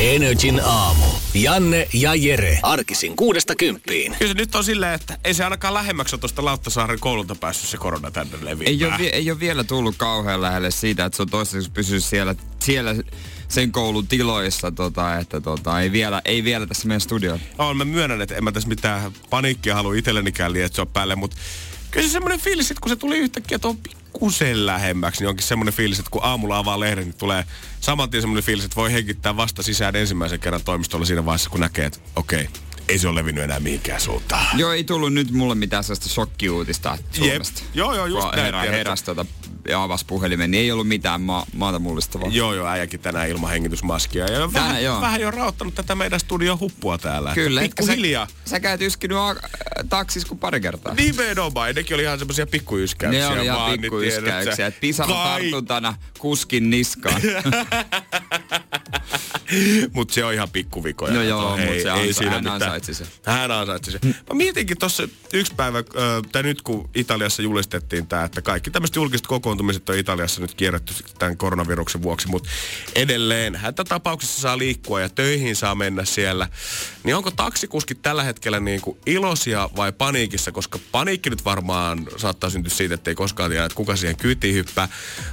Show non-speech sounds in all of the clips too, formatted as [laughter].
Energin aamu. Janne ja Jere. Arkisin kuudesta kymppiin. Kyllä se nyt on silleen, että ei se ainakaan lähemmäksi ole tuosta Lauttasaaren koululta päässyt se korona tänne leviämään. Ei ole, vie- ei ole vielä tullut kauhean lähelle siitä, että se on toistaiseksi pysynyt siellä, siellä sen koulun tiloissa, tota, että tota, ei, vielä, ei vielä tässä meidän studiolla. On, mä myönnän, että en mä tässä mitään paniikkia halua itsellenikään lietsoa päälle, mutta kyllä se semmoinen fiilis, että kun se tuli yhtäkkiä tuon pikkusen lähemmäksi, niin onkin semmoinen fiilis, että kun aamulla avaa lehden, niin tulee saman tien semmoinen fiilis, että voi hengittää vasta sisään ensimmäisen kerran toimistolla siinä vaiheessa, kun näkee, että okei, ei se ole levinnyt enää mihinkään suuntaan. Joo, ei tullut nyt mulle mitään sellaista shokkiuutista Suomesta. Joo, joo, just Kun näin, herä, heräsi tota, ja avasi puhelimen, niin ei ollut mitään ma- maata mullistavaa. Joo, joo, äijäkin tänään ilman hengitysmaskia. Ja Tänään, vähän, joo. vähän jo raottanut tätä meidän studion huppua täällä. Kyllä, Pikku sä, hiljaa. sä käyt yskinyt a- taksis kuin pari kertaa. Nimenomaan, nekin oli ihan semmoisia pikkuyskäyksiä. Ne oli ihan niin että pisara Kai- tartuntana kuskin niskaan. [laughs] [laughs] [laughs] Mut se on ihan pikkuvikoja. No joo, Ei- mut se ei siinä hän ansaitsi sen. Hän ansaitsi sen. Mä mietinkin tuossa yksi päivä, tai nyt kun Italiassa julistettiin tämä, että kaikki tämmöiset julkiset kokoontumiset on Italiassa nyt kierretty tämän koronaviruksen vuoksi, mutta edelleen hätätapauksessa saa liikkua ja töihin saa mennä siellä. Niin onko taksikuskit tällä hetkellä niin kuin iloisia vai paniikissa, koska paniikki nyt varmaan saattaa syntyä siitä, että ei koskaan tiedä, että kuka siihen kyytiin hyppää.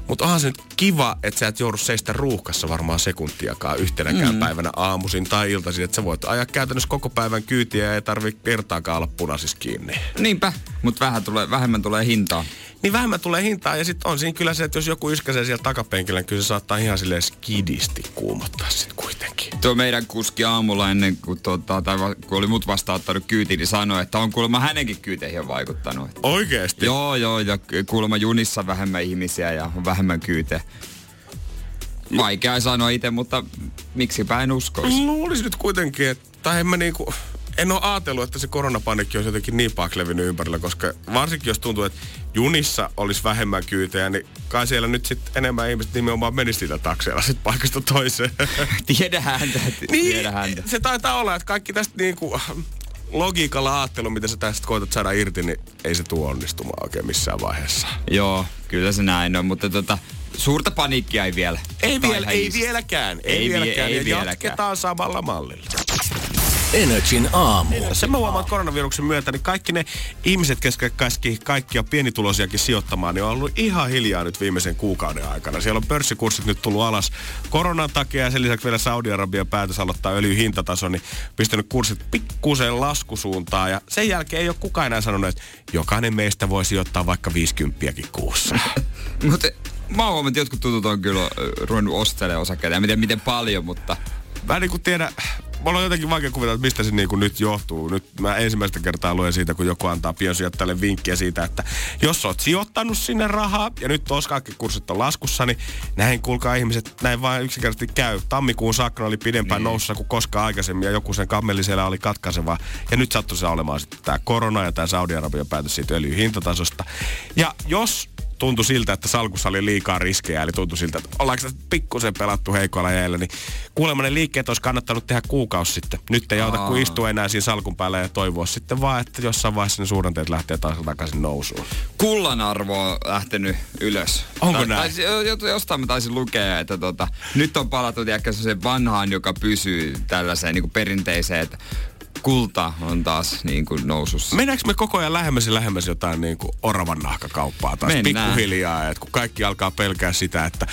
Mutta onhan se nyt kiva, että sä et joudu seistä ruuhkassa varmaan sekuntiakaan yhtenäkään mm. päivänä aamuisin tai iltaisin, että sä voit ajaa käytännössä koko päivän kyytiä ja ei tarvi kertaakaan olla punaisissa kiinni. Niinpä, mutta vähän tulee, vähemmän tulee hintaa. Niin vähemmän tulee hintaa ja sitten on siinä kyllä se, että jos joku yskäsee siellä takapenkillä, niin kyllä se saattaa ihan silleen skidisti kuumottaa sitten kuitenkin. Tuo meidän kuski aamulla ennen kuin, tota, tai va- kun oli mut vastaanottanut kyytiin, niin sanoi, että on kuulemma hänenkin kyyteihin vaikuttanut. Oikeesti? Joo, joo, ja kuulemma junissa vähemmän ihmisiä ja vähemmän kyyte. Vaikea sanoa itse, mutta miksipä en uskoisi. Luulisin nyt kuitenkin, että tai en mä niinku, en ole ajatellut, että se koronapanikki olisi jotenkin niin pahaksi levinnyt ympärillä, koska varsinkin jos tuntuu, että junissa olisi vähemmän kyytejä, niin kai siellä nyt sitten enemmän ihmiset nimenomaan menisi siitä takseilla sitten paikasta toiseen. [laughs] Tiedä häntä, niin, tiedä häntä. se taitaa olla, että kaikki tästä niinku logiikalla ajattelu, mitä sä tästä koetat saada irti, niin ei se tule onnistumaan oikein missään vaiheessa. Joo, kyllä se näin on, mutta tota, suurta paniikkia ei vielä. Ei, vielä, ihan ei vieläkään, ei, Ei vie- vieläkään. ei ja vieläkään. jatketaan samalla mallilla. Energin aamu. Sen mä huomaan että koronaviruksen myötä, niin kaikki ne ihmiset, ketkä käski kaikkia pienituloisiakin sijoittamaan, niin on ollut ihan hiljaa nyt viimeisen kuukauden aikana. Siellä on pörssikurssit nyt tullut alas koronan takia ja sen lisäksi vielä Saudi-Arabian päätös aloittaa öljyn hintataso, niin pistänyt kurssit pikkusen laskusuuntaan. Ja sen jälkeen ei ole kukaan enää sanonut, että jokainen meistä voi sijoittaa vaikka 50 kuussa. Mutta mä oon huomannut, että jotkut tutut on kyllä ruvennut ostelemaan osakkeita. En tiedä miten paljon, mutta Mä en niin tiedä, mulla on jotenkin vaikea kuvitella, että mistä se niin kuin nyt johtuu. Nyt mä ensimmäistä kertaa luen siitä, kun joku antaa piensijoittajalle vinkkiä siitä, että jos oot sijoittanut sinne rahaa ja nyt kurssit on laskussa, niin näin kuulkaa ihmiset, näin vain yksinkertaisesti käy. Tammikuun saakka oli pidempään niin. nousussa kuin koskaan aikaisemmin ja joku sen kammelli siellä oli katkaiseva. Ja nyt sattui se olemaan sitten tämä korona ja tämä Saudi-Arabian päätös siitä öljyn hintatasosta. Ja jos tuntui siltä, että salkussa oli liikaa riskejä, eli tuntui siltä, että ollaanko pikkusen pelattu heikoilla jäillä, niin kuulemma ne liikkeet olisi kannattanut tehdä kuukausi sitten. Nyt ei auta kuin istua enää siinä salkun päällä ja toivoa sitten vaan, että jossain vaiheessa ne suhdanteet lähtee taas takaisin nousuun. kullan arvo on lähtenyt ylös. Onko Tai- näin? Tai, jo- jostain mä taisin lukea, että tota, nyt on palattu tiedäkö, se vanhaan, joka pysyy tällaiseen niin perinteiseen, että kulta on taas niin kuin nousussa. Mennäänkö me koko ajan lähemmäs ja lähemmäs jotain niin kuin oravan nahkakauppaa taas Mennään. pikkuhiljaa, että kun kaikki alkaa pelkää sitä, että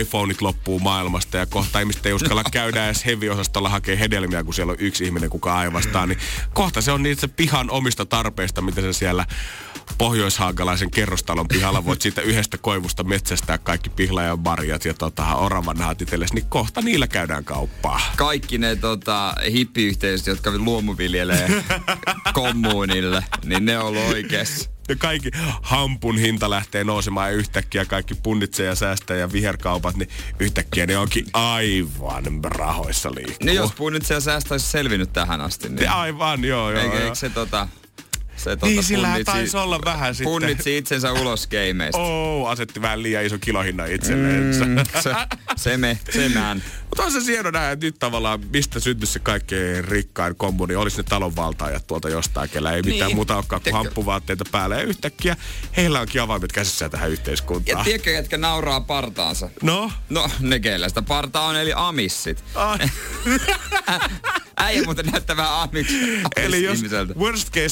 iPhoneit loppuu maailmasta ja kohta ihmiset ei uskalla [laughs] käydä edes heavy-osastolla hakea hedelmiä, kun siellä on yksi ihminen, kuka aivastaa, niin kohta se on niitä se pihan omista tarpeista, mitä se siellä pohjoishaakalaisen kerrostalon pihalla voit siitä yhdestä koivusta metsästää kaikki pihlajan marjat ja tota, oravan itsellesi, niin kohta niillä käydään kauppaa. Kaikki ne tota, hippiyhteisöt, jotka luomuviljelee kommunille, niin ne on ollut oikeassa. Ja kaikki hampun hinta lähtee nousemaan ja yhtäkkiä kaikki punnitsee ja säästää ja viherkaupat, niin yhtäkkiä ne onkin aivan rahoissa liikkuu. Niin jos punnitsee ja säästää olisi selvinnyt tähän asti. Niin... Aivan, joo, joo. Eikö, joo. eikö se tota... Se, Niin, tota, sillähän punnitsi- taisi olla vähän sitten. Punnitsi itsensä ulos gameista. [laughs] Oh, asetti vähän liian iso kilohinnan itselleen. Mm. [laughs] Se, se me, se mään. Mutta on se hieno nähdä, että nyt tavallaan mistä syntyi se kaikkein rikkain kommuni. Olisi ne talonvaltaajat tuolta jostain, kellä ei mitään Niin. muuta olekaan kuin hamppuvaatteita päällä. Ja yhtäkkiä heillä onkin avaimet käsissä tähän Ja yhteiskuntaan. tiedätkö, ketkä nauraa partaansa? No? No, ne keillä sitä partaa on, eli amissit. Ai. [laughs] Äijä muuten näyttää vähän amis, Eli jos worst case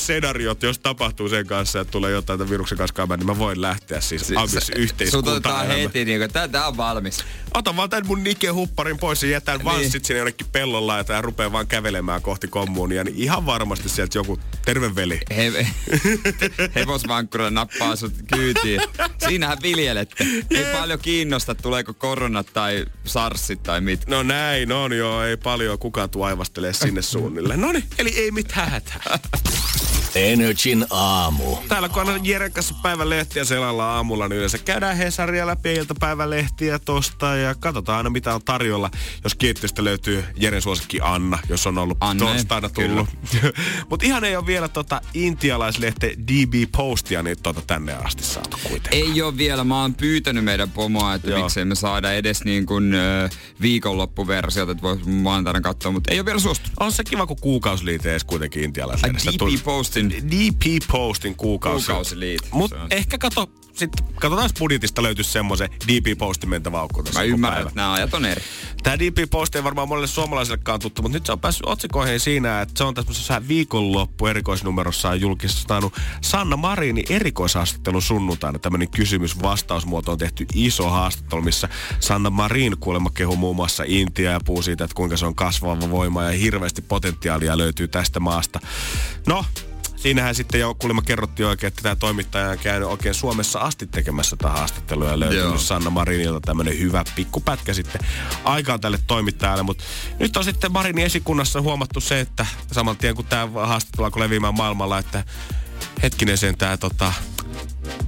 scenariot, jos tapahtuu sen kanssa, että tulee jotain tämän viruksen kanssa käymään, niin mä voin lähteä siis Si- Sut yhteiskuntaan. heti, niin kuin, tää on valmis. Ota vaan tämän mun Nike hupparin pois ja jätän Niin. vanssit sinne jonnekin pellolla ja tää rupeaa vaan kävelemään kohti kommunia, niin ihan varmasti sieltä joku terve veli. He, [laughs] hevosvankkura nappaa sut kyytiin. Siinähän viljelette. Ei paljon kiinnosta, tuleeko koronat tai sarsit tai mit. No näin on joo, ei paljon kukaan tuu aivastelee sinne suunnille. No niin, eli ei mitään hätää. [laughs] Energin aamu. Täällä kun aina Jeren kanssa päivälehtiä selalla aamulla, niin yleensä käydään Hesaria läpi iltapäivälehtiä tosta ja katsotaan aina mitä on tarjolla. Jos kiitteestä löytyy Jeren suosikki Anna, jos on ollut Anna, torstaina tullut. [laughs] Mutta ihan ei ole vielä tota intialaislehte DB Postia niin tota tänne asti saatu kuitenkaan. Ei ole vielä. Mä oon pyytänyt meidän pomoa, että Joo. miksei me saada edes niin kuin ö, viikonloppuversiota, että vois maanantaina katsoa, mutta ei ole vielä suostunut. On se kiva, kun kuukausliite edes kuitenkin Ai intialaislehdestä DP Postin DP Postin kuukausi. kuukausiliit. On. ehkä kato, sit, katsotaan jos budjetista löytyisi semmoisen DP Postin mentävä aukko tässä Mä ymmärrän, päivä. että nämä ajat on eri. Tämä DP Post ei varmaan monelle suomalaisillekaan tuttu, mutta nyt se on päässyt otsikoihin siinä, että se on tämmöisessä viikonloppu erikoisnumerossaan julkistanut Sanna Marini erikoishaastattelu sunnuntaina. Tämmöinen kysymys-vastausmuoto on tehty iso haastattelu, missä Sanna Marin kuulemma kehu muun muassa Intia ja puhuu siitä, että kuinka se on kasvava voima ja hirveästi potentiaalia löytyy tästä maasta. No, Siinähän sitten jo kuulemma kerrottiin oikein, että tämä toimittaja on käynyt oikein Suomessa asti tekemässä tätä haastattelua ja löytynyt Joo. Sanna Marinilta tämmöinen hyvä pikkupätkä sitten aikaan tälle toimittajalle. Mutta nyt on sitten Marinin esikunnassa huomattu se, että saman tien kun tämä haastattelu alkoi leviämään maailmalla, että hetkinen sen tämä tota,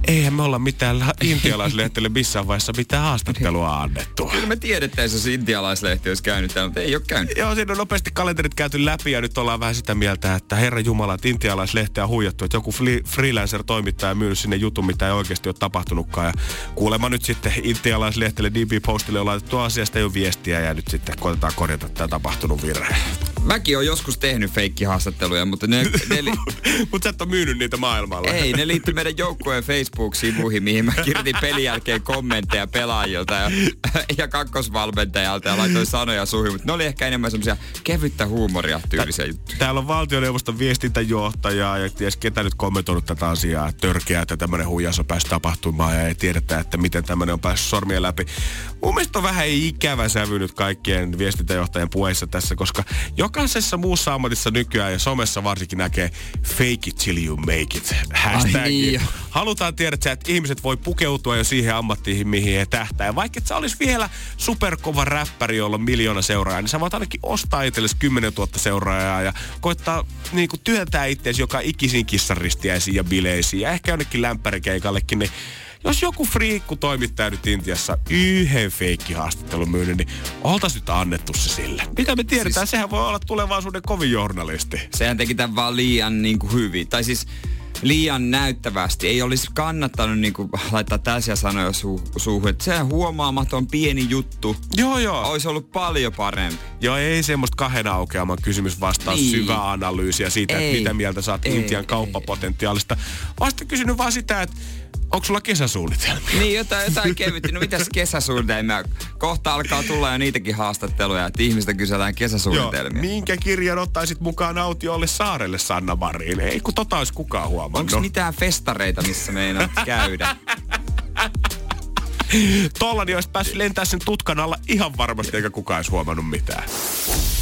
eihän me olla mitään la- intialaislehtelle missään vaiheessa mitään haastattelua annettu. Kyllä me tiedettäisiin, jos intialaislehti olisi käynyt täällä, mutta ei ole käynyt. Joo, siinä on nopeasti kalenterit käyty läpi ja nyt ollaan vähän sitä mieltä, että herra Jumala, että intialaislehteä on huijattu, että joku fli- freelancer-toimittaja on myynyt sinne jutun, mitä ei oikeasti ole tapahtunutkaan. Ja kuulemma nyt sitten intialaislehtelle DB Postille on laitettu asiasta jo viestiä ja nyt sitten koitetaan korjata tämä tapahtunut virhe. Mäkin olen joskus tehnyt feikkihaastatteluja, mutta ne, [laughs] ne li- Mutta sä et ole myynyt niitä maailmalla. ei, ne liittyy meidän joukkueen Facebook-sivuihin, mihin mä kirjoitin pelin jälkeen kommentteja pelaajilta ja, ja kakkosvalmentajalta ja laitoin sanoja suihin, mutta ne oli ehkä enemmän semmoisia kevyttä huumoria tyylisiä juttuja. Täällä on valtioneuvoston viestintäjohtaja ja ties ketä nyt kommentoinut tätä asiaa. että Törkeää, että tämmöinen huijaus on päässyt tapahtumaan ja ei tiedetä, että miten tämmöinen on päässyt sormien läpi. Mun mielestä on vähän ikävä sävy nyt kaikkien viestintäjohtajien puheissa tässä, koska jokaisessa muussa ammatissa nykyään ja somessa varsinkin näkee fake it till you make it. Hashtag. niin jo. Halutaan tiedä, että ihmiset voi pukeutua jo siihen ammattiin, mihin he tähtää. Ja vaikka et sä olisi vielä superkova räppäri, jolla on miljoona seuraajaa, niin sä voit ainakin ostaa itsellesi 10 000 seuraajaa ja koittaa niin kuin työntää itseäsi joka ikisiin kissaristiäisiin ja bileisiin ja ehkä jonnekin lämpärikeikallekin, niin jos joku friikku toimittaja nyt Intiassa yhden feikkihaastattelun myynyt, niin oltais nyt annettu se sille. Mitä me tiedetään, siis... sehän voi olla tulevaisuuden kovin journalisti. Sehän teki tämän vaan liian niin kuin hyvin. Tai siis liian näyttävästi. Ei olisi kannattanut niin kuin, laittaa tällaisia sanoja su- suuhun. Että sehän huomaamaton pieni juttu. Joo, joo. Olisi ollut paljon parempi. Joo, ei semmoista kahden aukeaman kysymys vastaus, Niin. syvää analyysiä siitä, että mitä mieltä saat Ei, Intian kauppapotentiaalista. Oon kysynyt vaan sitä, että onko sulla kesäsuunnitelmia? Niin, jotain, jotain kevyttä. No mitäs kesäsuunnitelmia? Kohta alkaa tulla jo niitäkin haastatteluja, että ihmistä kysellään kesäsuunnitelmia. minkä kirjan ottaisit mukaan autiolle saarelle Sanna Marin? Ei kun tota olisi kukaan huomannut. Onko mitään festareita, missä meinaat käydä? Tollani olisi päässyt lentää sen tutkan alla ihan varmasti, eikä kukaan olisi huomannut mitään.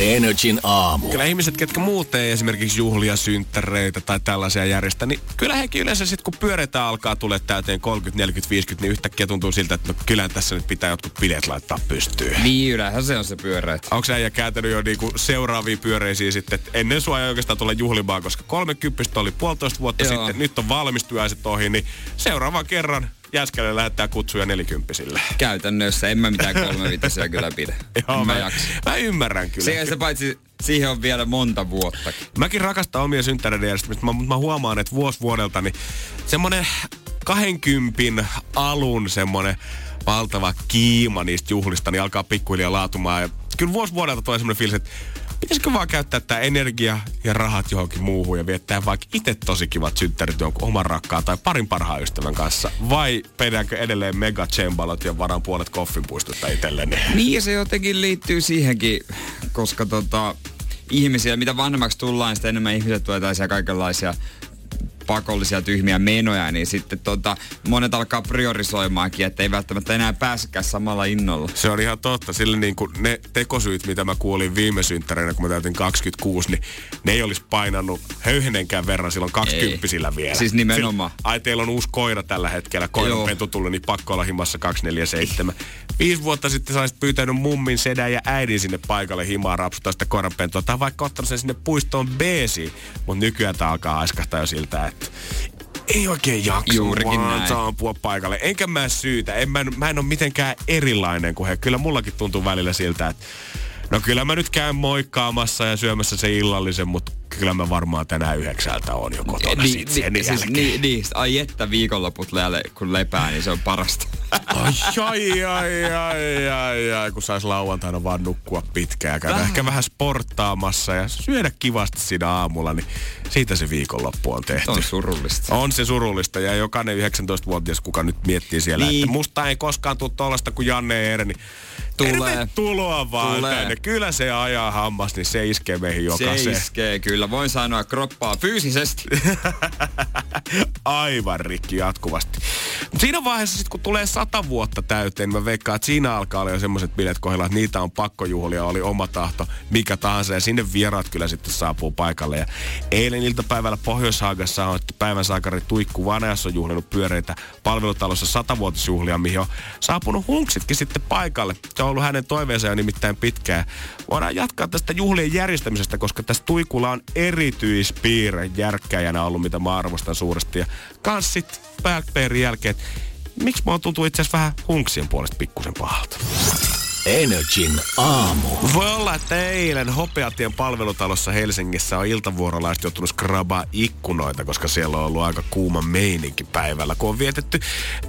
Energin aamu. Kyllä ihmiset, ketkä muuten ei esimerkiksi juhlia, synttäreitä tai tällaisia järjestä, niin kyllä hekin yleensä sitten kun pyöreitä alkaa tulee täyteen 30, 40, 50, niin yhtäkkiä tuntuu siltä, että no kyllä tässä nyt pitää jotkut bileet laittaa pystyyn. Niin, yleensä se on se pyörä. Onko sä kääntänyt jo niinku seuraaviin pyöreisiin sitten, että ennen sua ei oikeastaan tulla juhlimaan, koska 30 oli puolitoista vuotta Joo. sitten, nyt on valmistuaiset ohi, niin seuraavan kerran Jäskälle lähettää kutsuja nelikymppisille. Käytännössä en mä mitään kolmevitosia kyllä pidä. [laughs] Joo, mä, mä, mä ymmärrän kyllä. Siihen se paitsi, siihen on vielä monta vuottakin. Mäkin rakastan omia synttäreiden järjestämistä, mutta mä huomaan, että vuosi vuodelta niin semmonen 20 alun semmonen valtava kiima niistä juhlista, niin alkaa pikkuhiljaa laatumaan. Ja kyllä vuosi vuodelta tulee semmonen fiilis, että pitäisikö vaan käyttää tämä energia ja rahat johonkin muuhun ja viettää vaikka itse tosi kivat synttärit jonkun oman rakkaan tai parin parhaan ystävän kanssa. Vai pedäänkö edelleen mega ja varan puolet koffinpuistutta itselleni? Niin se jotenkin liittyy siihenkin, koska tota, ihmisiä, mitä vanhemmaksi tullaan, sitä enemmän ihmiset tulee kaikenlaisia pakollisia tyhmiä menoja, niin sitten tota, monet alkaa priorisoimaankin, että ei välttämättä enää pääsekään samalla innolla. Se on ihan totta. Sillä niin kuin ne tekosyyt, mitä mä kuulin viime synttäreinä, kun mä täytin 26, niin ne ei olisi painannut höyhenenkään verran silloin 20 vielä. Siis nimenomaan. Sillä, ai teillä on uusi koira tällä hetkellä, Joo. koiranpentu tullut, niin pakko olla himassa 247. Viisi vuotta sitten sä olisit pyytänyt mummin, sedän ja äidin sinne paikalle himaa rapsuttaa sitä koiranpentua. Tai vaikka ottanut sen sinne puistoon beesiin. Mutta nykyään tää alkaa aiskahtaa jo siltä, että ei oikein jaksa Juurikin vaan näin. saapua paikalle. Enkä mä syytä. En, mä, mä en ole mitenkään erilainen kuin he. Kyllä mullakin tuntuu välillä siltä, että no kyllä mä nyt käyn moikkaamassa ja syömässä se illallisen, mutta kyllä mä varmaan tänään yhdeksältä on jo kotona Niin, sit sen siis, jälkeen. niin, niin, ai että viikonloput le- kun lepää, niin se on parasta. [laughs] Ai, ai, ai, ai, ai, ai, kun sais lauantaina vaan nukkua pitkään, käydä Vähän. ehkä vähän sporttaamassa ja syödä kivasti siinä aamulla, niin siitä se viikonloppu on tehty. Se on surullista. On se surullista ja jokainen 19-vuotias, kuka nyt miettii siellä, Niin. että musta ei koskaan tule tollasta kuin Janne Eere, niin Tulee. Tervetuloa vaan Tulee. tänne. Kyllä se ajaa hammas, niin se iskee meihin Se jokaiseen. iskee kyllä. Voin sanoa kroppaa fyysisesti. [laughs] Aivan rikki jatkuvasti. Mut siinä vaiheessa sitten kun tulee sata vuotta täyteen, mä veikkaan, että siinä alkaa olla jo semmoiset bileet kohdalla, että niitä on pakko juhlia, oli oma tahto, mikä tahansa. Ja sinne vieraat kyllä sitten saapuu paikalle. Ja eilen iltapäivällä Pohjois-Haagassa on, että päivän saakari Tuikku Vanajas on juhlinut pyöreitä palvelutalossa satavuotisjuhlia, mihin on saapunut hunksitkin sitten paikalle. Se on ollut hänen toiveensa jo nimittäin pitkään. Voidaan jatkaa tästä juhlien järjestämisestä, koska tässä Tuikulla on erityispiirre järkkäjänä ollut, mitä mä arvostan suuresti. Ja kans sit jälkeen, miksi mä tuntuu itse asiassa vähän hunksien puolesta pikkusen pahalta. Energin aamu. Voi olla, että eilen Hopeatien palvelutalossa Helsingissä on iltavuorolaiset joutunut skrabaa ikkunoita, koska siellä on ollut aika kuuma meininki päivällä, kun on vietetty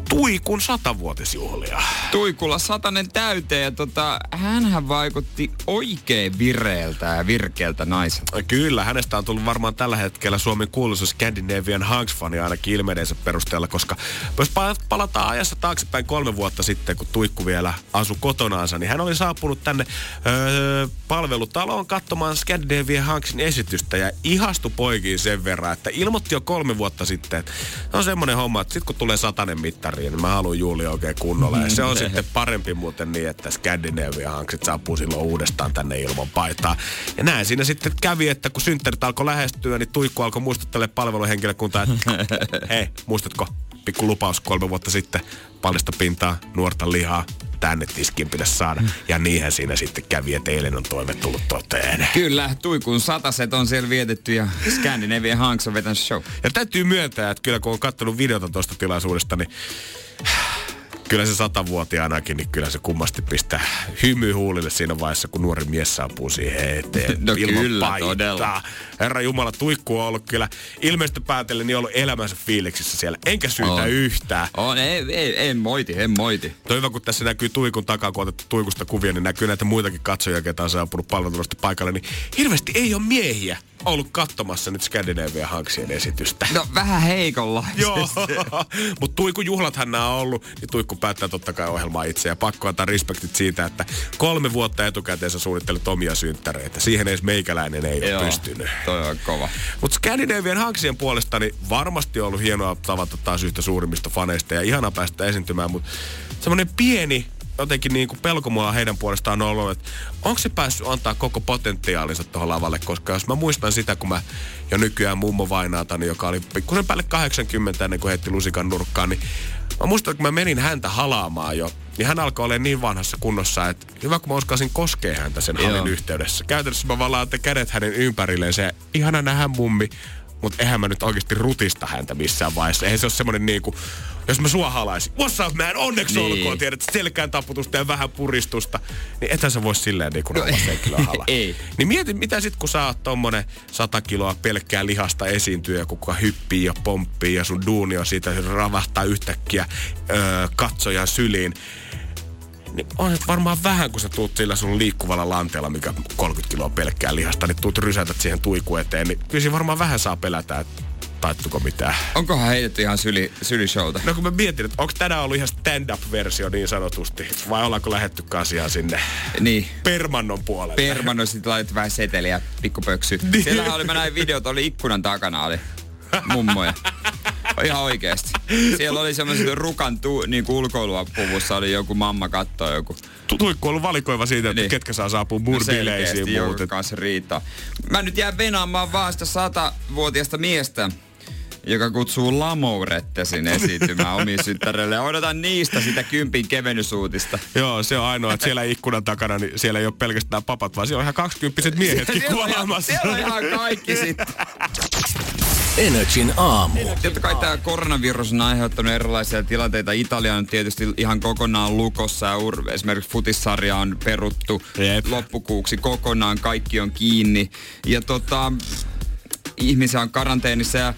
Tuikun satavuotisjuhlia. Tuikulla satanen täyteen ja tota, hänhän vaikutti oikein vireeltä ja virkeältä naiselta. Kyllä, hänestä on tullut varmaan tällä hetkellä Suomen kuuluisuus Scandinavian Hunks-fani ainakin ilmeidensä perusteella, koska jos pal- palataan ajassa taaksepäin kolme vuotta sitten, kun Tuikku vielä asui kotonaansa, niin hän oli saapunut tänne öö, palvelutaloon katsomaan Scandinavian Hunksin esitystä ja ihastui poikiin sen verran, että ilmoitti jo kolme vuotta sitten, että se on semmoinen homma, että sit kun tulee satanen mittariin, niin mä haluan juhlia oikein kunnolla. Ja se on sitten parempi muuten niin, että Scandinavian Hunksit saapuu silloin uudestaan tänne ilman paitaa. Ja näin siinä sitten kävi, että kun synttärit alkoi lähestyä, niin Tuikku alkoi muistuttele palveluhenkilökuntaa, että [laughs] hei, muistatko, pikku lupaus kolme vuotta sitten, paljasta pintaa, nuorta lihaa, tänne tiskiin pitäisi saada. Ja niinhän siinä sitten kävi, että eilen on toimet tullut toteen. Kyllä, Tuikun sataset on siellä vietetty ja Scandinavian Hanks on vetänyt show. Ja täytyy myöntää, että kyllä kun on katsonut videota tuosta tilaisuudesta, niin kyllä se satavuotiaanakin, niin kyllä se kummasti pistää hymy huulille siinä vaiheessa, kun nuori mies saapuu siihen eteen. [laughs] No ilman kyllä, paitaa. todella. Herra Jumala, tuikku on ollut kyllä ilmeisesti päätellen niin ollut elämänsä fiiliksissä siellä. Enkä syytä On. yhtään. On, ei, ei, en moiti, en moiti. Toi hyvä, kun tässä näkyy Tuikun takaa, kun otettu Tuikusta kuvia, niin näkyy näitä muitakin katsojia, ketä on saapunut palvelusta paikalle, niin hirveästi ei ole miehiä ollut katsomassa nyt Scandinavian Hanksien esitystä. No vähän heikolla. Joo, [laughs] mutta Tuikku juhlathan nämä on ollut, niin Tuikku päättää totta kai ohjelmaa itse. Ja pakko antaa respektit siitä, että kolme vuotta etukäteen sä suunnittelet omia synttäreitä. Siihen edes meikäläinen ei ole pystynyt. Toi on kova. Mutta Scandinavian Hanksien puolesta niin varmasti on ollut hienoa tavata taas yhtä suurimmista faneista ja ihana päästä esiintymään, mutta semmoinen pieni jotenkin niin kuin pelko mua heidän puolestaan on ollut, että onko se päässyt antaa koko potentiaalinsa tuohon lavalle, koska jos mä muistan sitä, kun mä jo nykyään mummo vainaatani, joka oli pikkusen päälle 80 ennen kuin heitti lusikan nurkkaan, niin mä muistan, että kun mä menin häntä halaamaan jo, niin hän alkoi olla niin vanhassa kunnossa, että hyvä kun mä uskasin koskea häntä sen halin Joo. yhteydessä. Käytännössä mä vaan kädet hänen ympärilleen se ihana nähdä mummi, mutta eihän mä nyt oikeasti rutista häntä missään vaiheessa. Eihän se ole semmonen niinku, jos mä sua halaisin, what's up man, onneksi Niin. olkoon, tiedät, selkään taputusta ja vähän puristusta, niin ethän sä voi silleen niinku No, henkilöä halaa. [laughs] ei. Niin mieti, mitä sit kun sä oot tommonen 100 kiloa pelkkää lihasta esiintyy ja kuka hyppii ja pomppii ja sun duuni on siitä, ravahtaa yhtäkkiä öö, katsojan syliin. Niin on varmaan vähän, kun sä tuut sillä sun liikkuvalla lanteella, mikä on 30 kiloa pelkkää lihasta, niin tuut rysätät siihen tuiku eteen, niin kyllä varmaan vähän saa pelätä, että taittuko mitään. Onkohan heitetty ihan syli, sylisholta? No kun mä mietin, että onko tänään ollut ihan stand-up-versio niin sanotusti, vai ollaanko lähetty asiaan sinne Niin. permannon puolelle? Permanno, sit laitettu vähän seteliä, pikkupöksy. Niin. Siellähän oli, mä näin videot, oli ikkunan takana, oli mummoja. Ihan oikeesti. Siellä oli semmoiset rukan tu, niin ulkoilua puvussa, oli joku mamma kattoo joku. Tuikku on ollut valikoiva siitä, että Niin. ketkä saa saapua mun No muuten. kanssa riitaa. Mä nyt jään venaamaan vaan sitä satavuotiaista miestä, joka kutsuu Lamourettesin esiintymään omiin [laughs] syttärelle. Odotan niistä sitä kympin kevennysuutista. Joo, se on ainoa, että siellä ikkunan takana, niin siellä ei ole pelkästään papat, vaan siellä on ihan kaksikymppiset miehetkin kuvaamassa. siellä on ihan kaikki sitten. [laughs] Energin aamu. Totta kai tämä koronavirus on aiheuttanut erilaisia tilanteita. Italia on tietysti ihan kokonaan lukossa ja ur- esimerkiksi futissarja on peruttu Jep. loppukuuksi kokonaan. Kaikki on kiinni. Ja tota, ihmisiä on karanteenissa ja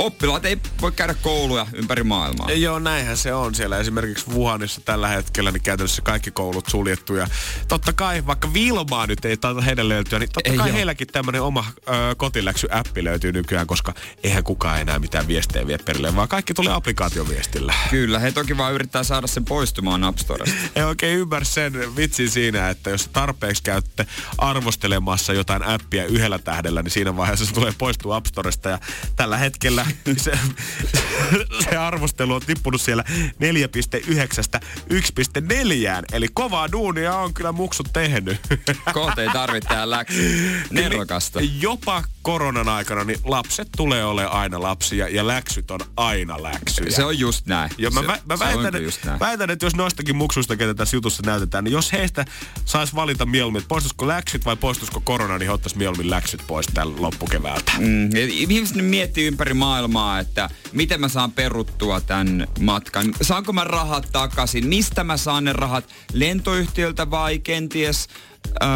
oppilaat ei voi käydä kouluja ympäri maailmaa. Joo, näinhän se on siellä. Esimerkiksi Wuhanissa tällä hetkellä niin käytännössä kaikki koulut suljettu. Ja totta kai, vaikka Vilmaa nyt ei taita heidän löytyä, niin totta Ei kai oo. heilläkin tämmöinen oma ö, kotiläksy-appi löytyy nykyään, koska eihän kukaan enää mitään viestejä vie perille, vaan kaikki tulee applikaatioviestillä. Kyllä, he toki vaan yrittää saada sen poistumaan App Storesta. [laughs] Ei oikein ymmärrä sen vitsin siinä, että jos tarpeeksi käytte arvostelemassa jotain appia yhdellä tähdellä, niin siinä vaiheessa se tulee poistua App Storesta. Ja tällä hetkellä [laughs] se, se arvostelu on tippunut siellä 4.9 1.4. Eli kovaa duunia on kyllä muksut tehnyt. Kohta ei tarvitse tehdä läksy. Nerokasta. Jopa koronan aikana niin lapset tulee olemaan aina lapsia ja läksyt on aina läksyjä. Se on just näin. Ja mä, se, vä, mä se väitän, just näin. että, väitän, että jos noistakin muksuista, ketä tässä jutussa näytetään, niin jos heistä saisi valita mieluummin, että poistuisiko läksyt vai poistuisiko korona, niin he ottaisi mieluummin läksyt pois tällä loppukeväältä. Mm, ihmiset nyt miettii ympäri maailmaa, että miten mä saan peruttua tämän matkan. Saanko mä rahat takaisin? Mistä mä saan ne rahat? Lentoyhtiöltä vai kenties öö,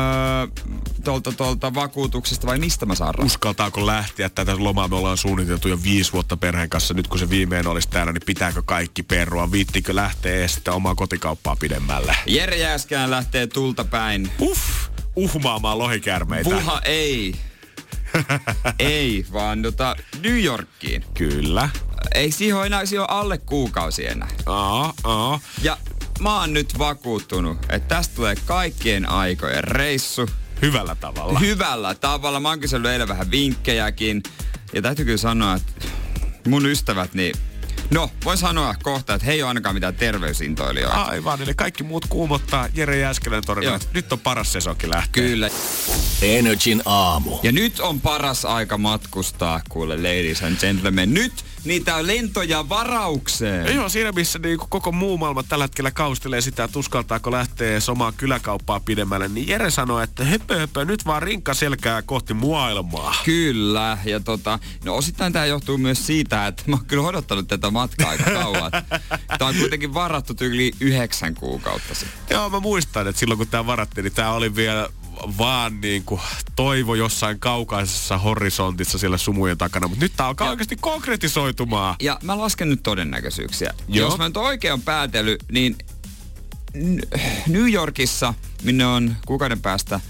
tuolta, tuolta vakuutuksesta vai mistä mä saan? Uskaltaako lähteä tätä lomaa? Me ollaan suunniteltu jo viisi vuotta perheen kanssa. Nyt kun se viimein olisi täällä, niin pitääkö kaikki perua? Viittikö lähteä edes sitä omaa kotikauppaa pidemmälle? Jere Jääskään lähtee tulta päin. Uff, uhmaamaan lohikärmeitä. Puha ei. [laughs] ei, vaan tota New Yorkiin. Kyllä. Ei siihen ole enää, siihen on alle kuukausi enää. Aa, aa. Ja mä oon nyt vakuuttunut, että tästä tulee kaikkien aikojen reissu. Hyvällä tavalla. Hyvällä tavalla. Mä oon kysellyt eilen vähän vinkkejäkin. Ja täytyy kyllä sanoa, että mun ystävät, niin... No, voin sanoa kohta, että he ei ole ainakaan mitään terveysintoilijoita. Aivan, eli kaikki muut kuumottaa Jere Jääskelän torilla. Nyt on paras sesonkin lähteä. Kyllä. Energin aamu. Ja nyt on paras aika matkustaa, kuule ladies and gentlemen. Nyt niitä lentoja varaukseen. Ja Joo, siinä missä niin koko muu maailma tällä hetkellä kaustelee sitä, että uskaltaako lähteä edes omaa kyläkauppaa pidemmälle, niin Jere sanoi, että höpö, höpö, nyt vaan rinkka selkää kohti maailmaa. Kyllä, ja tota, no osittain tämä johtuu myös siitä, että mä oon kyllä odottanut tätä matkaa aika kauan. [laughs] Tämä on kuitenkin varattu yli yhdeksän kuukautta sitten. Joo, mä muistan, että silloin kun tämä varattiin, niin tämä oli vielä vaan niin kuin toivo jossain kaukaisessa horisontissa siellä sumujen takana, mutta nyt tämä alkaa Ja- oikeasti konkretisoitumaan. Ja mä lasken nyt todennäköisyyksiä. Joo. Jos mä nyt oikein on päätellyt, niin New Yorkissa, minne on kuukauden päästä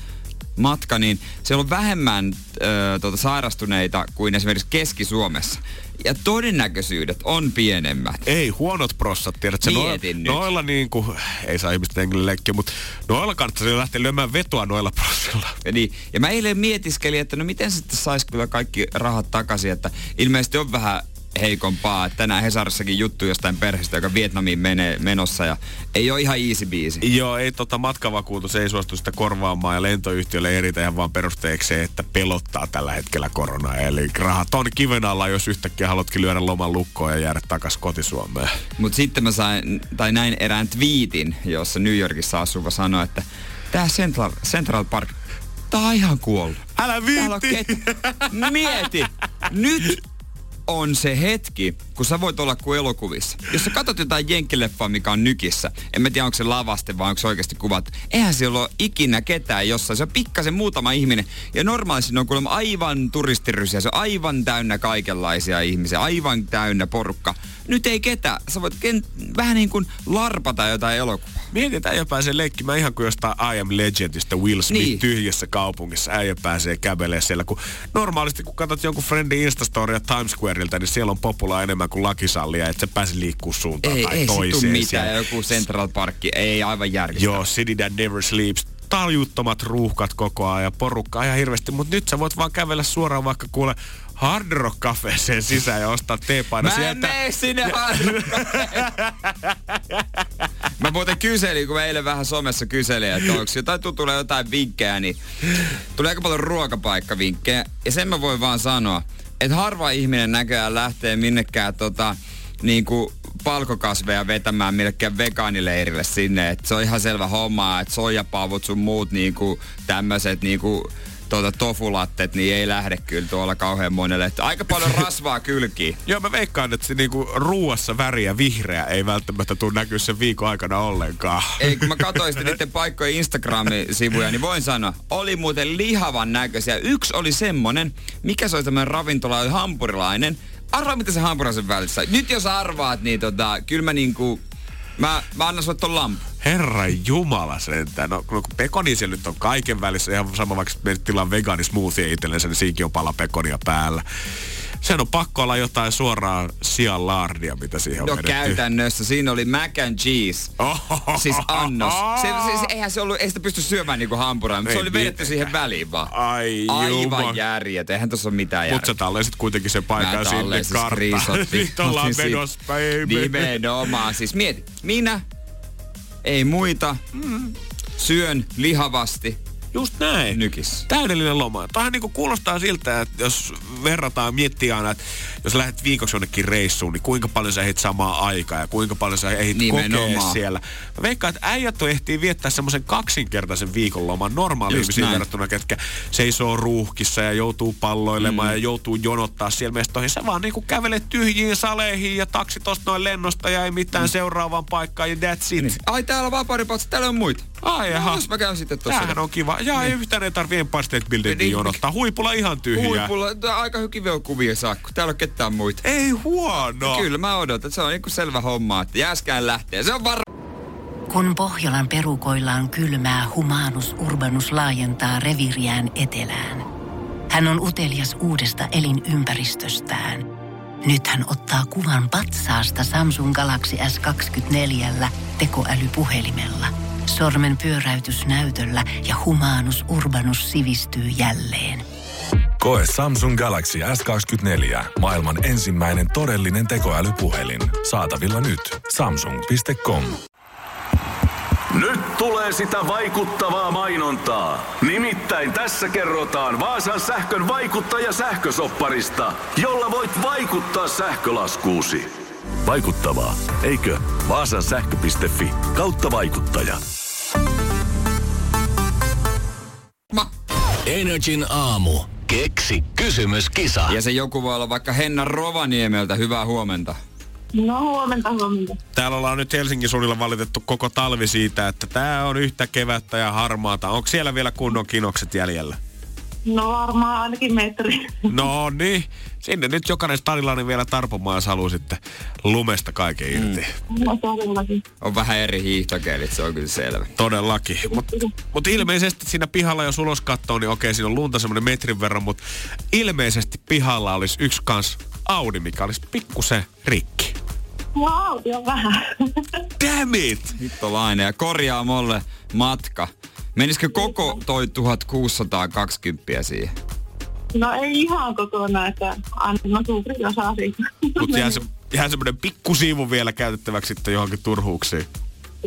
matka, niin siellä on vähemmän ö, tuota, sairastuneita kuin esimerkiksi Keski-Suomessa. Ja todennäköisyydet on pienemmät. Ei, huonot prossat, tiedätkö? Mietin nyt. noilla niin kuin, ei saa ihmisten hengille leikkiä, mutta noilla kannattaisi lähteä lyömään vetoa noilla prossilla. Ja, niin, ja mä eilen mietiskelin, että no miten sitten saisi kyllä kaikki rahat takaisin, että ilmeisesti on vähän heikompaa. Tänään Hesarissakin juttu jostain perheestä, joka Vietnamiin menee menossa ja ei ole ihan easy biisi. Joo, ei tota matkavakuutus ei suostu sitä korvaamaan ja lentoyhtiölle eritä ihan vaan perusteekseen, että pelottaa tällä hetkellä korona. Eli rahat on kiven alla, jos yhtäkkiä haluatkin lyödä loman lukkoon ja jäädä takas kotisuomeen. Mutta sitten mä sain, tai näin erään twiitin, jossa New Yorkissa asuva sanoi, että tämä Central, Central Park, tää on ihan kuollut. Älä viitti! Mieti, nyt on se hetki, kun sä voit olla kuin elokuvissa. Jos sä katsot jotain jenkkileffaa, mikä on nykissä, en mä tiedä onko se lavaste vai onko se oikeasti kuvat, eihän siellä ole ikinä ketään jossain. Se on pikkasen muutama ihminen. Ja normaalisti ne on kuulemma aivan turistirysiä, se on aivan täynnä kaikenlaisia ihmisiä, aivan täynnä porukka. Nyt ei ketään. Sä voit ken- vähän niin kuin larpata jotain elokuvaa. Mietitään, äijä pääsee leikkimään ihan kuin jostain I Am Legendistä Will Smith Niin. tyhjässä kaupungissa. Äijä pääsee kävelee siellä. Kun normaalisti kun katsot jonkun friendin Instastoria Times Squareilta, niin siellä on populaa enemmän kuin lakisallia, että se pääsee liikkuu suuntaan Ei, tai ei toiseen. mitään. siellä. Joku Central Park, ei aivan järkeä. Joo, City That Never Sleeps. Taljuttomat ruuhkat koko ajan ja porukka ihan hirveästi. Mutta nyt sä voit vaan kävellä suoraan vaikka kuule Hard Rock Cafeeseen sisään ja ostaa teepaino Mä sieltä. mene sinne [laughs] Mä muuten kyselin, kun mä eilen vähän somessa kyselin, että onko jotain, tu- tulee jotain vinkkejä, niin tulee aika paljon ruokapaikkavinkkejä. Ja sen mä voin vaan sanoa, että harva ihminen näköjään lähtee minnekään tota, niinku palkokasveja vetämään millekään vegaanileirille sinne. Et se on ihan selvä homma, että soijapavut sun muut niinku tämmöiset niinku tuota tofulattet, niin ei lähde kyllä tuolla kauhean monelle. Että aika paljon [laughs] rasvaa kylkiin. Joo, mä veikkaan, että se niinku ruuassa väriä vihreä ei välttämättä tule näkyä sen viikon aikana ollenkaan. Ei, kun mä katsoin sitten [laughs] niiden paikkojen Instagram-sivuja, niin voin sanoa, oli muuten lihavan näköisiä. Yksi oli semmonen, mikä se oli tämmönen ravintola, oli hampurilainen. Arvaa, mitä se hampurilaisen välissä. Nyt jos arvaat, niin tota, kyllä mä niinku, mä, mä annan sulle ton lampu. Herra Jumala sentään. No, no kun nyt on kaiken välissä, ihan sama vaikka menet tilaa veganismoothie itsellensä, niin siinkin on pala pekonia päällä. Sen on pakko olla jotain suoraan sian laardia, mitä siihen on No vedetty. käytännössä siinä oli mac and cheese. Ohohoho. Siis annos. Se, se, se, eihän se ollut, ei sitä pysty syömään niinku hampurilla, mutta se Ei oli vedetty mitenkään. siihen väliin vaan. Ai Aivan järjet, eihän tossa ole mitään. Mutta sä tallensit kuitenkin sen paikan sinne tallensin karttaan. [laughs] Nyt ollaan Otin siitä. menossa, baby. Nimenomaan. Siis mieti, minä, ei muita, syön lihavasti Just näin. nykissä. Täydellinen loma. Tämähän niinku kuulostaa siltä, että jos verrataan, miettii aina, että jos lähdet viikoksi jonnekin reissuun, niin kuinka paljon sä ehdit samaa aikaa ja kuinka paljon sä ehdit kokea Nimenomaan. siellä. Mä veikkaan, että äijät on ehtii viettää semmoisen kaksinkertaisen viikonloman normaali Just ihmisiin verrattuna, ketkä seisoo ruuhkissa ja joutuu palloilemaan mm. ja joutuu jonottaa siellä mestoihin. Sä vaan niinku kävelet tyhjiin saleihin ja taksi tosta noin lennosta ja ei mitään mm. seuraavaan paikkaan ja that's it. Niin. Ai täällä on vapaudipatsi, täällä on muita. Ai jaha. No, jos mä käyn sitten tossa. Tämähän on kiva. Ja niin. yhtään ei tarvii Empire State Buildingin Niin. jonottaa. Huipulla ihan tyhjää. Huipulla, on aika hyviä kuvia saa, kun täällä on ketään muita. Ei huono. Kyllä mä odotan, että se on niinku selvä homma, että jääskään lähtee. Se on var... Kun Pohjolan perukoillaan kylmää, humanus urbanus laajentaa reviriään etelään. Hän on utelias uudesta elinympäristöstään. Nyt hän ottaa kuvan patsaasta Samsung Galaxy S24 tekoälypuhelimella. Sormen pyöräytys näytöllä ja humanus urbanus sivistyy jälleen. Koe Samsung Galaxy S24. Maailman ensimmäinen todellinen tekoälypuhelin. Saatavilla nyt. Samsung.com. Nyt tulee sitä vaikuttavaa mainontaa. Nimittäin tässä kerrotaan Vaasan sähkön vaikuttaja sähkösopparista, jolla voit vaikuttaa sähkölaskuusi. Vaikuttavaa, eikö? Vaasan sähkö.fi kautta vaikuttaja. Ma. Energin aamu. Keksi kysymyskisa. Ja se joku voi olla vaikka Henna Rovaniemeltä. Hyvää huomenta. No huomenta, huomenta. Täällä ollaan nyt Helsingin suunnilla valitettu koko talvi siitä, että tää on yhtä kevättä ja harmaata. Onko siellä vielä kunnon kinokset jäljellä? No varmaan ainakin metri. No niin, sinne nyt jokainen stadilainen vielä tarpomaan, jos haluaa sitten lumesta kaiken irti. Mm. No. On vähän eri hiihtokelit, se on kyllä selvä. Todellakin. Mutta mut ilmeisesti siinä pihalla, jos ulos katsoo, niin okei, siinä on lunta semmoinen metrin verran, mutta ilmeisesti pihalla olisi yksi kans Audi, mikä olisi pikkusen rikki. No auto on vähän. Damn it! Hittolainen ja korjaamolle matka. Menisikö koko toi 1620 siihen? No ei ihan kokonaan, että anna suuri osa siitä. [laughs] Mutta jää, se, [laughs] jää semmoinen pikkusiivu vielä käytettäväksi sitten johonkin turhuuksiin.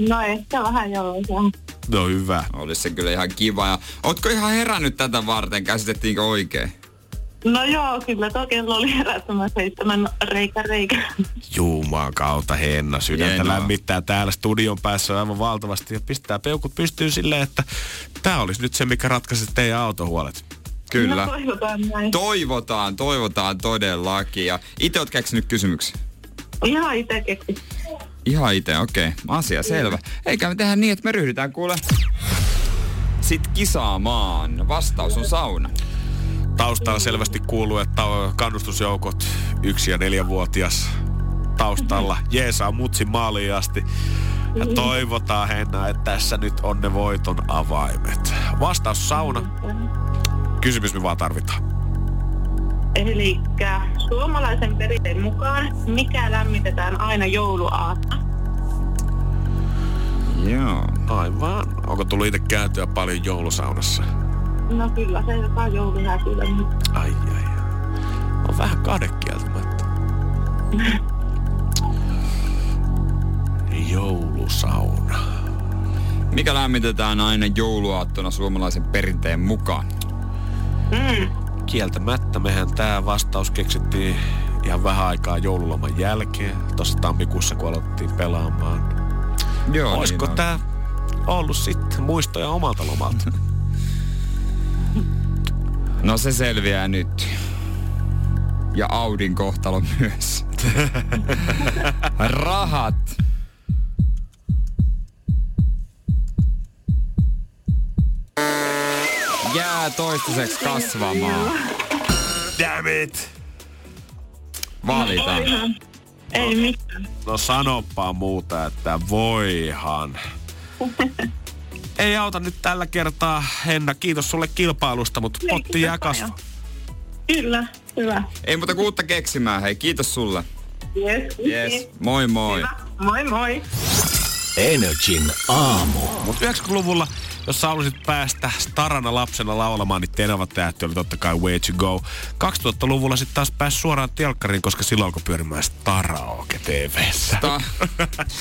No ehkä vähän joo. No hyvä. Olisi se kyllä ihan kiva. Ja ootko ihan herännyt tätä varten? Käsitettiinkö oikein? No joo, kyllä tuo kello oli herättämään seitsemän reikä reikä. Jumaan kautta Henna sydäntä Hienoa. lämmittää täällä studion päässä aivan valtavasti ja pistää peukut pystyyn silleen, että tää olisi nyt se, mikä ratkaisi teidän autohuolet. Kyllä. No toivotaan näin. Toivotaan, toivotaan todellakin. Ja itse oot keksinyt kysymyksiä? Ihan itse keksin. Ihan itse, okei. Okay. Asia selvä. Eikä me tehdä niin, että me ryhdytään kuule sit kisaamaan. Vastaus on sauna. Taustalla selvästi kuuluu, että kannustusjoukot yksi- ja neljävuotias taustalla jeesaa mutsin maaliin asti. Ja toivotaan Henna, että tässä nyt on ne voiton avaimet. Vastaus sauna. Kysymys me vaan tarvitaan. Eli suomalaisen perinteen mukaan, mikä lämmitetään aina jouluaattona? Joo. Aivan. Onko tullut itse käytyä paljon joulusaunassa? No kyllä, se joka jouluhää kyllä. Ai ai. On vähän kadekieltämättä. Joulusauna. Mikä lämmitetään aina jouluaattona suomalaisen perinteen mukaan? Mm. Kieltämättä mehän tämä vastaus keksittiin ihan vähän aikaa joululoman jälkeen. Tuossa tammikuussa, kun alettiin pelaamaan. Joo, Olisiko niin tämä ollut sitten muistoja omalta lomalta? [laughs] No se selviää nyt. Ja Audin kohtalo myös. [laughs] Rahat. Jää toistaiseksi kasvamaan. Damn it! Valitaan. Ihan. Ei mitään. No sanopaa muuta, että voihan. [laughs] Ei auta nyt tällä kertaa, Henna. Kiitos sulle kilpailusta, mutta Ei, potti jää kasva. Kyllä, hyvä. Ei muuta kuin uutta keksimään. Hei, kiitos sulle. Yes, Yes. Moi moi. Hyvä. Moi moi. Energin aamu. Mutta 90-luvulla, jos sä halusit päästä starana lapsena laulamaan, niin Tenava tähti oli totta kai Way to Go. 2000-luvulla sitten taas pääsi suoraan telkkariin, koska silloin alkoi pyörimään Staraoke TVssä. Ta-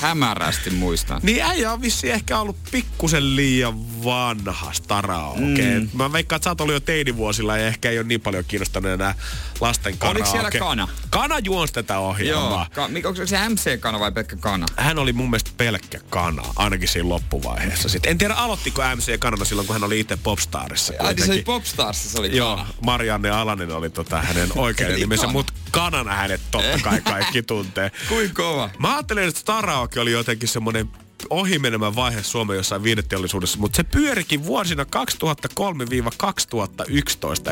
hämärästi muistan. Niin äijä on vissiin ehkä ollut pikkusen liian vanha Staraoke. Mm. Mä veikkaan, että sä oot ollut jo teinivuosilla ja ehkä ei ole niin paljon kiinnostanut enää lasten karaoke. Oliko siellä kana? Kana juonsi tätä ohjelmaa. Joo. Ka- onko se MC-kana vai pelkkä kana? hän oli mun mielestä pelkkä kana, ainakin siinä loppuvaiheessa. Sitten en tiedä, aloittiko MC kanana silloin, kun hän oli itse Popstarissa. Ai, niin se oli. Popstarssa, se oli Joo. Marianne Alanen oli tota hänen [laughs] oikein nimensä, mutta kanana hänet totta kai kaikki tuntee. [laughs] Kuin kova. Mä ajattelin, että Staraoke oli jotenkin semmoinen ohimenemä vaihe Suomen jossain viideteollisuudessa, mutta se pyörikin vuosina 2003-2011,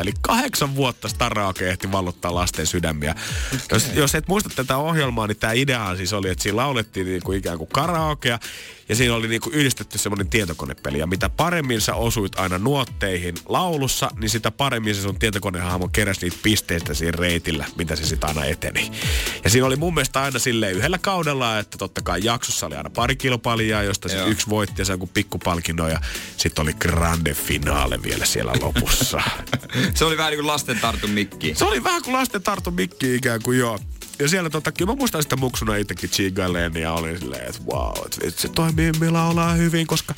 eli kahdeksan vuotta Staraoke ehti vallottaa lasten sydämiä. Jos, jos et muista tätä ohjelmaa, niin tämä ideahan siis oli, että siinä laulettiin niin kuin ikään kuin karaokea, ja siinä oli niin kuin yhdistetty semmoinen tietokonepeli, ja mitä paremmin sä osuit aina nuotteihin laulussa, niin sitä paremmin se sun tietokonehahmo keräsi niitä pisteistä siinä reitillä, mitä se sitten aina eteni. Ja siinä oli mun mielestä aina silleen yhdellä kaudella, että totta kai jaksossa oli aina pari kilpailijaa, josta sit Joo. yksi voitti ja se joku pikkupalkinno, ja sitten oli grande finale vielä siellä lopussa. [laughs] Se oli vähän niin kuin lasten tartun mikki. se oli vähän kuin lasten tartu mikki ikään kuin joo. Ja siellä tota, kyllä mä muistan sitä muksuna itsekin chigailen ja olin silleen, että wow, että vitsi, toi Mimmi laulaa hyvin, koska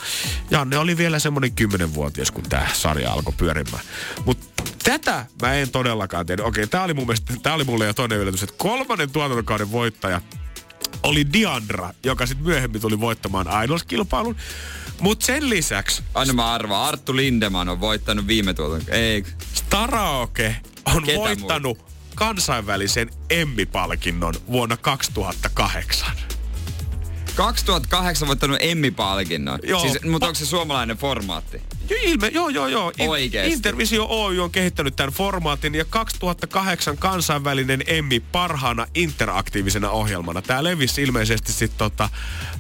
Janne oli vielä semmoinen kymmenenvuotias, kun tämä sarja alkoi pyörimään. Mutta tätä mä en todellakaan tiedä. Okei, tää oli mun mielestä, tää oli mulle jo toinen yllätys, että kolmannen tuotantokauden voittaja oli Diandra, joka sitten myöhemmin tuli voittamaan Idols-kilpailun. Mutta sen lisäksi Anna mä arvaan, Arttu Lindeman on voittanut viime tuoton. Ei, Staraoke on Ketä voittanut kansainvälisen Emmy-palkinnon vuonna 2008. 2008 voittanut Emmy-palkinnon. Joo. Siis, mutta onko se suomalainen formaatti? Jo, ilme, joo, joo, joo. In- Oikeesti? Intervisio Oy on kehittänyt tämän formaatin ja 2008 kansainvälinen Emmy parhaana interaktiivisena ohjelmana. Tämä levisi ilmeisesti sitten tota,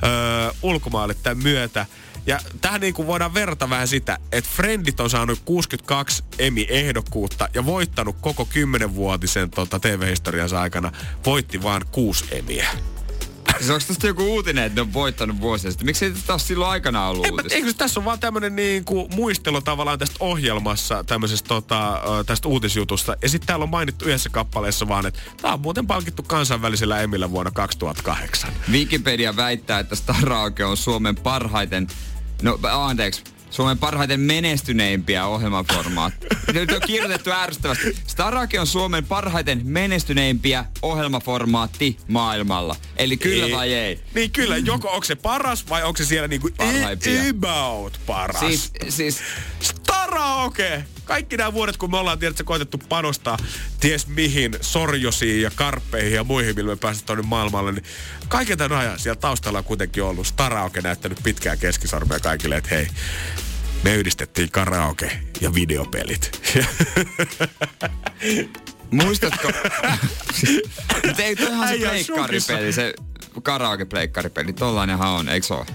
öö, ulkomaille tämän myötä. Ja tähän niin kuin voidaan verrata vähän sitä, että Friendit on saanut 62 Emmy-ehdokkuutta ja voittanut koko 10-vuotisen tota, TV-historiansa aikana. Voitti vain kuusi Emmyä. [laughs] Siis onko tästä joku uutinen, että ne on voittanut vuosia sitten? Miksi ei tästä ole silloin aikana ollut uutista? Eikö tässä on vaan tämmönen niinku muistelu tavallaan tästä ohjelmassa, tämmöisestä tota, tästä uutisjutusta. Ja sitten täällä on mainittu yhdessä kappaleessa vaan, että tämä on muuten palkittu kansainvälisellä Emillä vuonna 2008. Wikipedia väittää, että Staraoke on Suomen parhaiten, no anteeksi, Suomen parhaiten menestyneimpiä ohjelmaformaatteja. Nyt on kirjoitettu ärsyttävästi. Staraoke on Suomen parhaiten menestyneimpiä ohjelmaformaatti maailmalla. Eli kyllä vai ei? Niin kyllä, joko onko se paras vai onko se siellä niinku Parhaimpia. about paras? Siis, siis Staraoke! Kaikki nämä vuodet, kun me ollaan tiedätkö, koitettu panostaa ties mihin, sorjosiin ja karppeihin ja muihin, millä me päästään tuonne maailmalle, niin kaiken tämän ajan siellä taustalla on kuitenkin ollut Staraoke näyttänyt pitkää keskisormea kaikille, että hei, me yhdistettiin karaoke ja videopelit. [laughs] muistatko? [laughs] Mutta ei se pleikkaripeli, se karaoke-pleikkaripeli. Tollainenhan on, eikö se ole?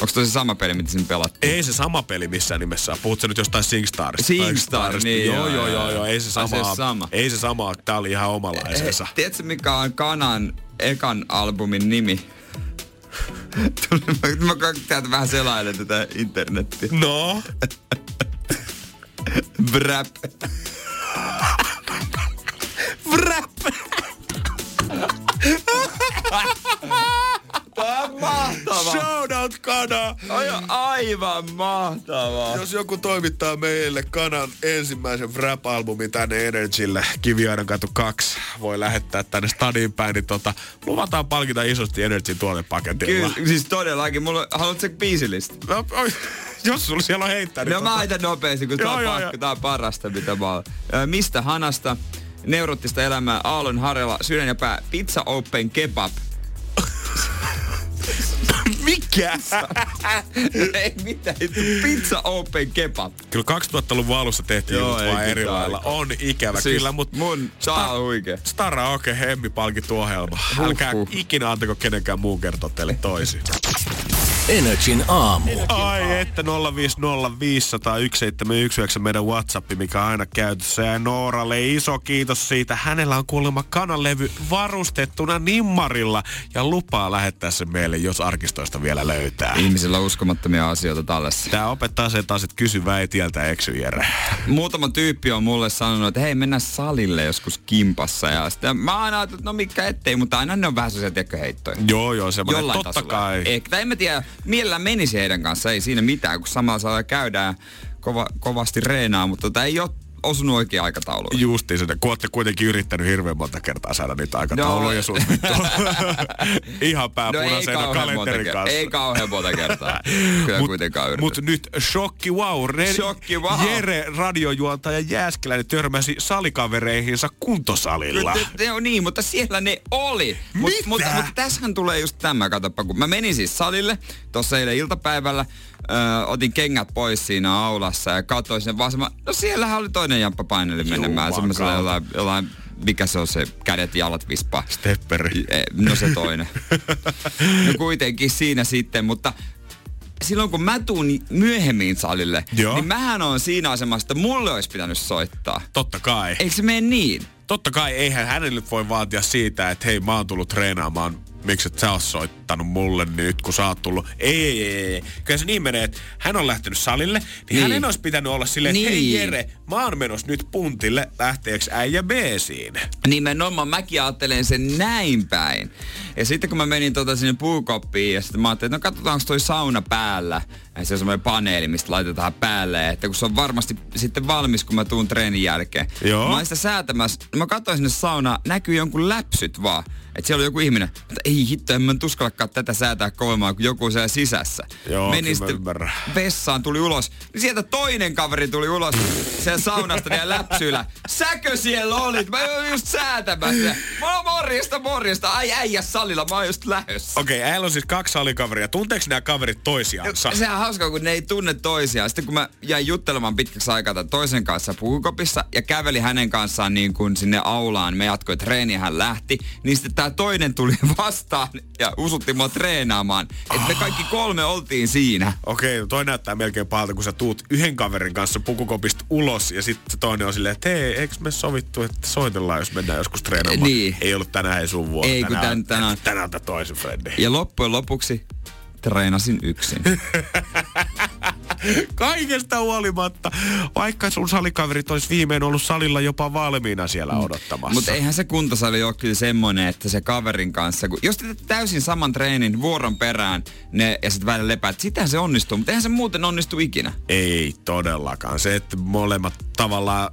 Onko se sama peli, mitä sinne pelattiin? ei se sama peli missään nimessä. Puhutko nyt jostain SingStarista? SingStar, niin, joo, joo, joo, joo, ei se Ai, se sama. sama. Ei se sama, tää oli ihan omalaisensa. He, tiedätkö mikä on Kanan ekan albumin nimi? [laughs] Tuli- mä, mä täältä vähän selailen tätä internettiä. No, Brap. Vrap! [laughs] [laughs] Tää on mahtavaa. Shoutout Kana! Ai, aivan mahtavaa. Jos joku toimittaa meille Kanan ensimmäisen rap-albumin tänne Energylle, Kiviaidan katu 2, voi lähettää tänne stadiin päin, niin tota, luvataan palkita isosti Energy tuotepaketilla. Kyllä, siis todellakin. Mulla, haluatko se biisilistä? No, oi, jos sulla siellä on heittänyt. No mä heitän nopeasti, kun tää Joo, on, joo, tää on parasta, mitä mä oon. Mistä Hanasta? Neurottista elämää Aallon Harjalla, sydän ja pää, Pizza Open Kebab. [laughs] [laughs] Mikä? Ei mitään, Pizza Open Kebab. Kyllä 2000-luvun alussa tehtiin Joo, jutut vaan eri lailla. On ikävä Siis kyllä, mutta mun saa huikea. Stara Oke Hemmi palkittu ohjelma. Älkää ikinä antako kenenkään muun kertoa teille toisin. Energin aamu. Ai että 050501719 meidän Whatsappi, mikä on aina käytössä. Ja Nooralle iso kiitos siitä. Hänellä on kuulemma kananlevy varustettuna nimmarilla ja lupaa lähettää se meille, jos arkistoista vielä löytää. Ihmisillä on uskomattomia asioita tallessa. Tää opettaa sen taas, että kysy väitieltä eksy Jere. Muutama tyyppi on mulle sanonut, että hei mennään salille joskus kimpassa. Ja sitten mä aina ajattelin, että no mikä ettei, mutta aina ne on vähän sellaisia tiedätkö, heittoja. Joo, joo, semmoinen Jollain totta tasolla. kai. Ehkä, tai en mä tiedä, mielellään menisi heidän kanssa, ei siinä mitään, kun samalla saa käydään kova, kovasti reenaa, mutta tota, ei ole osunut oikein aikatauluun. Justiin sen, kun olette kuitenkin yrittänyt hirveän monta kertaa saada niitä aikatauluja No. sun vittu. [laughs] [laughs] Ihan pääpunaisena monta kalenterin kanssa. Ei kauhean monta kertaa. [laughs] Kyllä kuitenkaan yritetty. Mut nyt shokki wow. Re- Shokki wow. Jere radiojuontaja Jääskeläinen törmäsi salikavereihinsa kuntosalilla. Nyt- Ne on niin, mutta siellä ne oli. Mut, Mitä? mutta, mutta tässähän tulee just tämä, katoppa, kun mä menin siis salille tuossa eilen iltapäivällä, ö, otin kengät pois siinä aulassa ja katsoin sinne vaan no siellähän oli toinen jamppa paineli menemään, semmoisella jollain, jollain, mikä se on se kädet jalat vispaa. Stepperi. No se toinen. [laughs] no kuitenkin siinä sitten, mutta silloin kun mä tuun myöhemmin salille, Joo. niin mähän on siinä asemassa, että mulle olisi pitänyt soittaa. Totta kai. Eikö se mene niin? Totta kai eihän hänelle voi vaatia siitä, että hei mä oon tullut treenaamaan miksi et sä oot soittanut mulle nyt, kun sä oot tullut. Ei, ei, ei, ei. Kyllä se niin menee, että hän on lähtenyt salille, niin, Niin. niin. hänen olisi pitänyt olla silleen, että hei Niin. Jere, mä oon menossa nyt puntille, lähteeks äijä B-siin? Nimenomaan mäkin ajattelen sen näin päin. Ja sitten kun mä menin tota sinne puukoppiin ja sitten mä ajattelin, että no katsotaanko toi sauna päällä. Ja se on semmoinen paneeli, mistä laitetaan päälle. Että kun se on varmasti sitten valmis, kun mä tuun treenin jälkeen. Joo. Mä olin sitä säätämässä. Mä katsoin sinne saunaan, näkyy jonkun läpsyt vaan. Että siellä oli joku ihminen, että ei hitto, en mä nyt uskallakaan tätä säätää kovemmin, kun joku on siellä sisässä. Joo, mä sitten vessaan, tuli ulos. Niin sieltä toinen kaveri tuli ulos sen saunasta ja läpsyillä. Säkö siellä olit? Mä olin just säätämässä. Mä oon morjesta, morjesta. Ai äijä salilla, mä oon just lähössä. Okei, okay, äijällä on siis kaksi salikaveria. Tunteeko nämä kaverit toisiansa? Sehän on hauskaa, kun ne ei tunne toisiaan. Sitten kun mä jäin juttelemaan pitkäksi aikaa tämän toisen kanssa puukopissa ja käveli hänen kanssaan niin kuin sinne aulaan, me jatkoi treeniä, hän lähti, niin sitten tämä toinen tuli [laughs] vastaan ja usutti mua treenaamaan. Että me kaikki kolme oltiin siinä. Okei, okay, toi näyttää melkein pahalta, kun sä tuut yhden kaverin kanssa pukukopista ulos ja sitten toinen on silleen, että hei, eikö me sovittu, että soitellaan, jos mennään joskus treenaamaan. Niin. Ei ollut tänään ei sun vuoro. Ei, kun tänään, tän- tänään- tänään on toisen Freddy. Ja loppujen lopuksi treenasin yksin. [laughs] Kaikesta huolimatta, vaikka sun salikaverit olisi viimein ollut salilla jopa valmiina siellä odottamassa. Mutta eihän se kuntosali ole kyllä semmoinen, että se kaverin kanssa, kun jos te teette täysin saman treenin vuoron perään ne, ja sitten välillä lepäät, sitähän se onnistuu, mutta eihän se muuten onnistu ikinä. Ei todellakaan. Se, että molemmat tavallaan...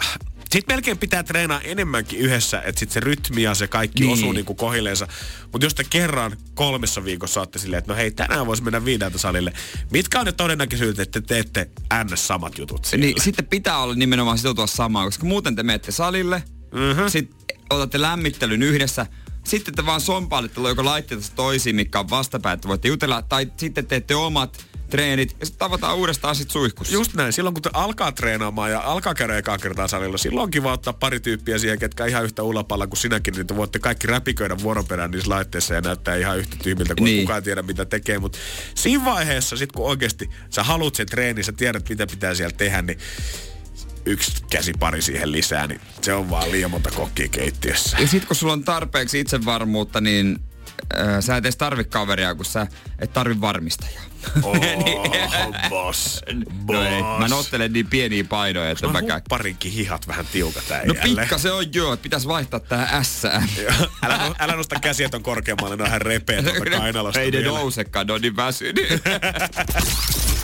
Sitten melkein pitää treenaa enemmänkin yhdessä, että sitten se rytmi ja se kaikki Niin. osuu niinku kohileensa. Mutta jos te kerran kolmessa viikossa saatte silleen, että no hei, tänään voisi mennä viideltä salille. Mitkä on ne todennäköisyydet, että te teette ns. samat jutut siellä? Niin sitten pitää olla nimenomaan sitoutua samaan, koska muuten te menette salille, mm-hmm. sitten otatte lämmittelyn yhdessä, sitten te vaan sompailette joko laitteita toisiin, mikä on vastapää, että voitte jutella, tai sitten teette omat treenit ja sitten tavataan uudestaan sit suihkussa. Just näin. Silloin kun te alkaa treenaamaan ja alkaa käydä ekaa kertaa salilla, silloin on kiva ottaa pari tyyppiä siihen, ketkä ihan yhtä ulapalla kuin sinäkin, niin te voitte kaikki räpiköidä vuoroperään niissä laitteissa ja näyttää ihan yhtä tyhmiltä, kun Niin. niin. kukaan tiedä mitä tekee. Mutta siinä vaiheessa, sit kun oikeasti sä haluat sen treenin, sä tiedät mitä pitää siellä tehdä, niin yksi käsipari siihen lisää, niin se on vaan liian monta kokkia keittiössä. Ja sitten kun sulla on tarpeeksi itsevarmuutta, niin äh, sä et edes tarvi kaveria, kun sä et tarvi varmistajaa. Oh, boss. [laughs] No ei, mä nottelen niin pieniä painoja, että Mä käyn. parinkin hihat vähän tiukat No äijälle. pikka se on joo, että pitäis vaihtaa tähän ässään. älä, no- älä nosta käsiä ton korkeammalle, ne on ihan repeä tuolta [laughs] kainalosta Ei ne vielä. nousekaan, ne on niin väsynyt. [laughs]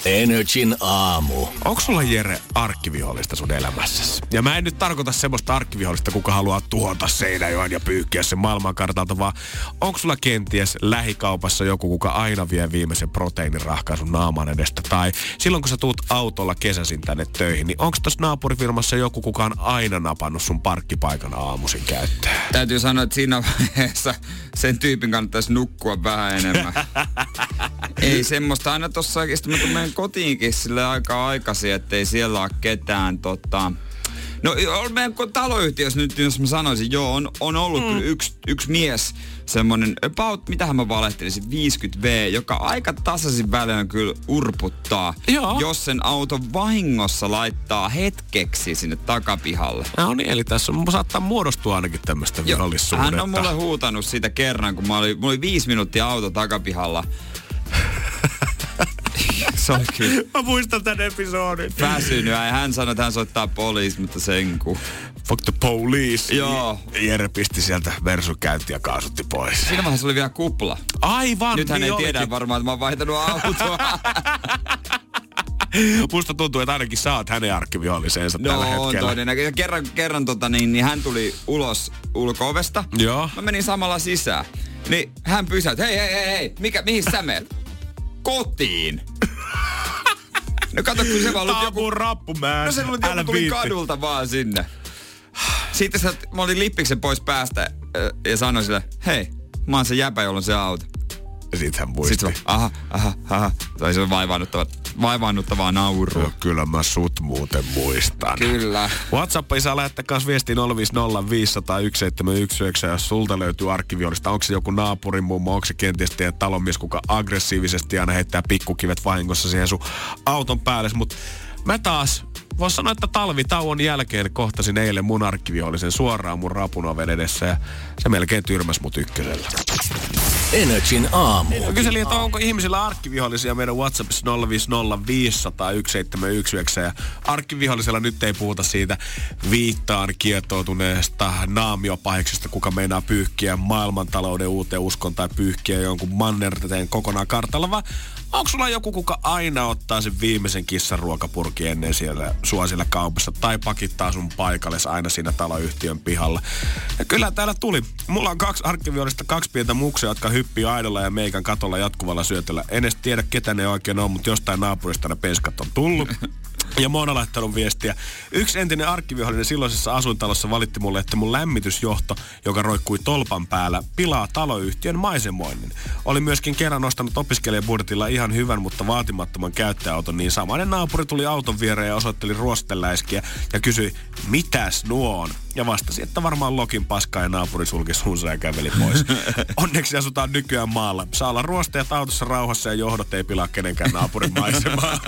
Energin aamu. Onko sulla Jere arkkivihollista sun elämässäsi? Ja mä en nyt tarkoita semmoista arkkivihollista, kuka haluaa tuhota Seinäjoen ja pyykkiä sen maailmankartalta, vaan onko sulla kenties lähikaupassa joku, kuka aina vie viimeisen proteiinirahkaa sun naaman edestä? Tai silloin kun sä tuut autolla kesäsin tänne töihin, niin onko tässä naapurifirmassa joku, kuka on aina napannut sun parkkipaikan aamuisin käyttöön? Täytyy sanoa, että siinä vaiheessa sen tyypin kannattaisi nukkua vähän enemmän. [laughs] ei semmoista aina tossa oikeesti, mä tulen kotiinkin sille aika aikaisin, ettei siellä ole ketään tota... No on meidän taloyhtiössä nyt, jos mä sanoisin, joo, on, on ollut mm. kyllä yksi, yksi mies, semmonen, about, mitähän mä valehtelisin, 50V, joka aika tasaisin välein kyllä urputtaa, Joo. jos sen auto vahingossa laittaa hetkeksi sinne takapihalle. No niin, eli tässä on, saattaa muodostua ainakin tämmöistä Joo, vihollissuhdetta. Hän on mulle huutanut siitä kerran, kun mä olin, mulla oli viisi minuuttia auto takapihalla. [laughs] Se oli kyllä Mä muistan tämän episodin. väsynyt ja hän sanoi, että hän soittaa poliisi, mutta sen kun. Fuck the police. Joo. Jere pisti sieltä Versu käynti ja kaasutti pois. Siinä vaiheessa oli vielä kupla. Aivan, Nyt hän niin ei tiedä olikin. varmaan, että mä oon vaihtanut autoa. [laughs] Musta tuntuu, että ainakin sä oot hänen arkkiviholliseensa tällä no on hetkellä. todennäköisesti. Ja kerran, kerran tota, niin, niin hän tuli ulos ulko-ovesta. Joo. Mä menin samalla sisään. Niin hän pysäytti, hei hei hei hei, mikä, mihin sä menet? Kotiin. [laughs] No kato, kun se vaan ollut joku mun rappumään. No se Älä joku tuli viitti. kadulta vaan sinne. Sitten sä, mä olin lippiksen pois päästä ja sanoin sille, hei, mä oon se jäpä, jolla on se auto. Ja sit hän muisti. Sitten aha, aha, aha. Tai se on vaivaannuttava, vaivaannuttavaa naurua. Joo, kyllä mä sut muuten muistan. Kyllä. WhatsApp saa lähettää kans viestiin 050501719, jos sulta löytyy arkkiviolista. Onko se joku naapurin mummo, onko se kenties teidän talonmies, kuka aggressiivisesti aina heittää pikkukivet vahingossa siihen sun auton päälle. Mutta mä taas, voisi sanoa, että talvitauon jälkeen kohtasin eilen mun arkkivihollisen suoraan mun rapun oven edessä ja se melkein tyrmäs mut ykkösellä. Energin aamu. Kyselin, että onko ihmisillä arkkivihollisia meidän WhatsAppissa 050501719 ja arkkivihollisella nyt ei puhuta siitä viittaan kietoutuneesta naamiopahiksesta, kuka meinaa pyyhkiä maailmantalouden uuteen uskon tai pyyhkiä jonkun mannerteen kokonaan kartalla, vaan onko sulla joku, kuka aina ottaa sen viimeisen kissan ruokapurkin ennen siellä sua siellä kaupassa tai pakittaa sun paikalle aina siinä taloyhtiön pihalla. Ja kyllä täällä tuli. Mulla on kaksi arkkiviolista, kaksi pientä muksia, jotka hyppii aidolla ja meikän katolla jatkuvalla syötöllä. En edes tiedä, ketä ne oikein on, mutta jostain naapurista ne penskat on tullut. [laughs] Ja oon laittanut viestiä. Yksi entinen arkkivihollinen silloisessa asuintalossa valitti mulle, että mun lämmitysjohto, joka roikkui tolpan päällä, pilaa taloyhtiön maisemoinnin. Oli myöskin kerran nostanut opiskelijabudjetilla ihan hyvän, mutta vaatimattoman käyttöauton, niin samainen naapuri tuli auton viereen ja osoitteli ruosteläiskiä ja kysyi, mitäs nuo on? Ja vastasi, että varmaan lokin paskaa ja naapuri sulki suunsa ja käveli pois. [laughs] Onneksi asutaan nykyään maalla. Saa olla ruosteet autossa rauhassa ja johdot ei pilaa kenenkään naapurin [laughs] maisemaa.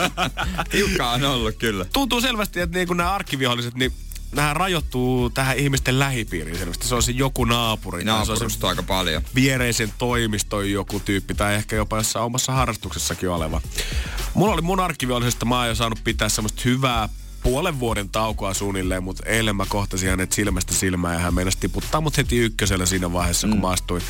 Tiukkaa on ollut kyllä. Tuntuu selvästi, että niin nämä arkkiviholliset, niin nämä rajoittuu tähän ihmisten lähipiiriin selvästi. Se on se joku naapuri. tai se on se aika paljon. viereisen toimiston joku tyyppi tai ehkä jopa jossain omassa harrastuksessakin oleva. Mulla oli mun arkiviollisesta, mä oon jo saanut pitää semmoista hyvää puolen vuoden taukoa suunnilleen, mutta eilen mä kohtasin hänet silmästä silmään ja hän meinasi tiputtaa mut heti ykkösellä siinä vaiheessa, kun mä astuin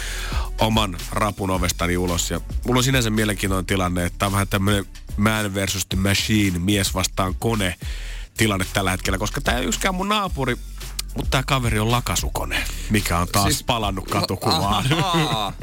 oman rapun ovestani ulos. Ja mulla on sinänsä mielenkiintoinen tilanne, että tää on vähän tämmönen man versus the machine, mies vastaan kone tilanne tällä hetkellä, koska tää ei yksikään mun naapuri, mutta tää kaveri on lakasukone, mikä on taas siis, palannut katukuvaan. Ahaa.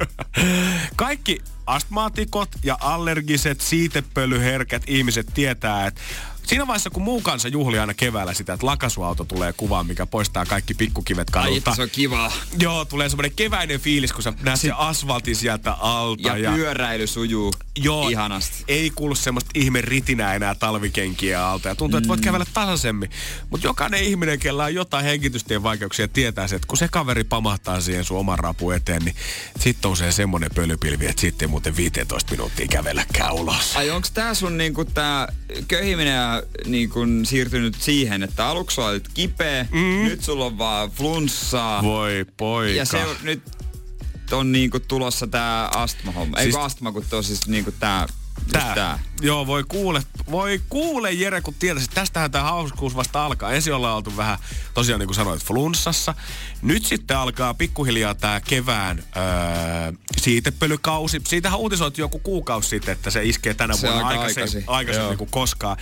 [laughs] Kaikki astmaatikot ja allergiset, siitepölyherkät ihmiset tietää, että siinä vaiheessa kun muu kansa juhli aina keväällä sitä, että lakasuauto tulee kuvaan, mikä poistaa kaikki pikkukivet Ai, kadulta. että se on kiva. Joo, tulee semmoinen keväinen fiilis, kun sä näet se asfaltin sieltä alta. Ja, pyöräily sujuu Joo, ihanasti. ei kuulu semmoista ihme ritinää enää talvikenkiä alta. Ja tuntuu, että voit kävellä tasaisemmin. Mutta jokainen ihminen, kellä on jotain henkitystien vaikeuksia, tietää se, että kun se kaveri pamahtaa siihen sun oman rapu eteen, niin sitten on se semmoinen pölypilvi, että sitten ei muuten 15 minuuttia kävelläkään ulos. Ai onks tää sun niinku tää köhiminen ja niinku siirtynyt siihen, että aluksi olit kipeä, mm. nyt sulla on vaan flunssaa. Voi poika. ja se on, nyt on niinku tulossa tää astma-homma. Ei Siis- siis, astma, kun tuo siis niinku tää, Tää. tää. Joo, voi kuule, voi kuule Jere, kun tietäisit, tästähän tämä hauskuus vasta alkaa. Ensin ollaan oltu vähän, tosiaan niin kuin sanoit, flunssassa. Nyt sitten alkaa pikkuhiljaa tämä kevään öö, siitepölykausi. Siitähän uutisoitiin joku kuukausi sitten, että se iskee tänä Se vuonna aika aikaisemmin, aikaisemmin Joo. kuin koskaan.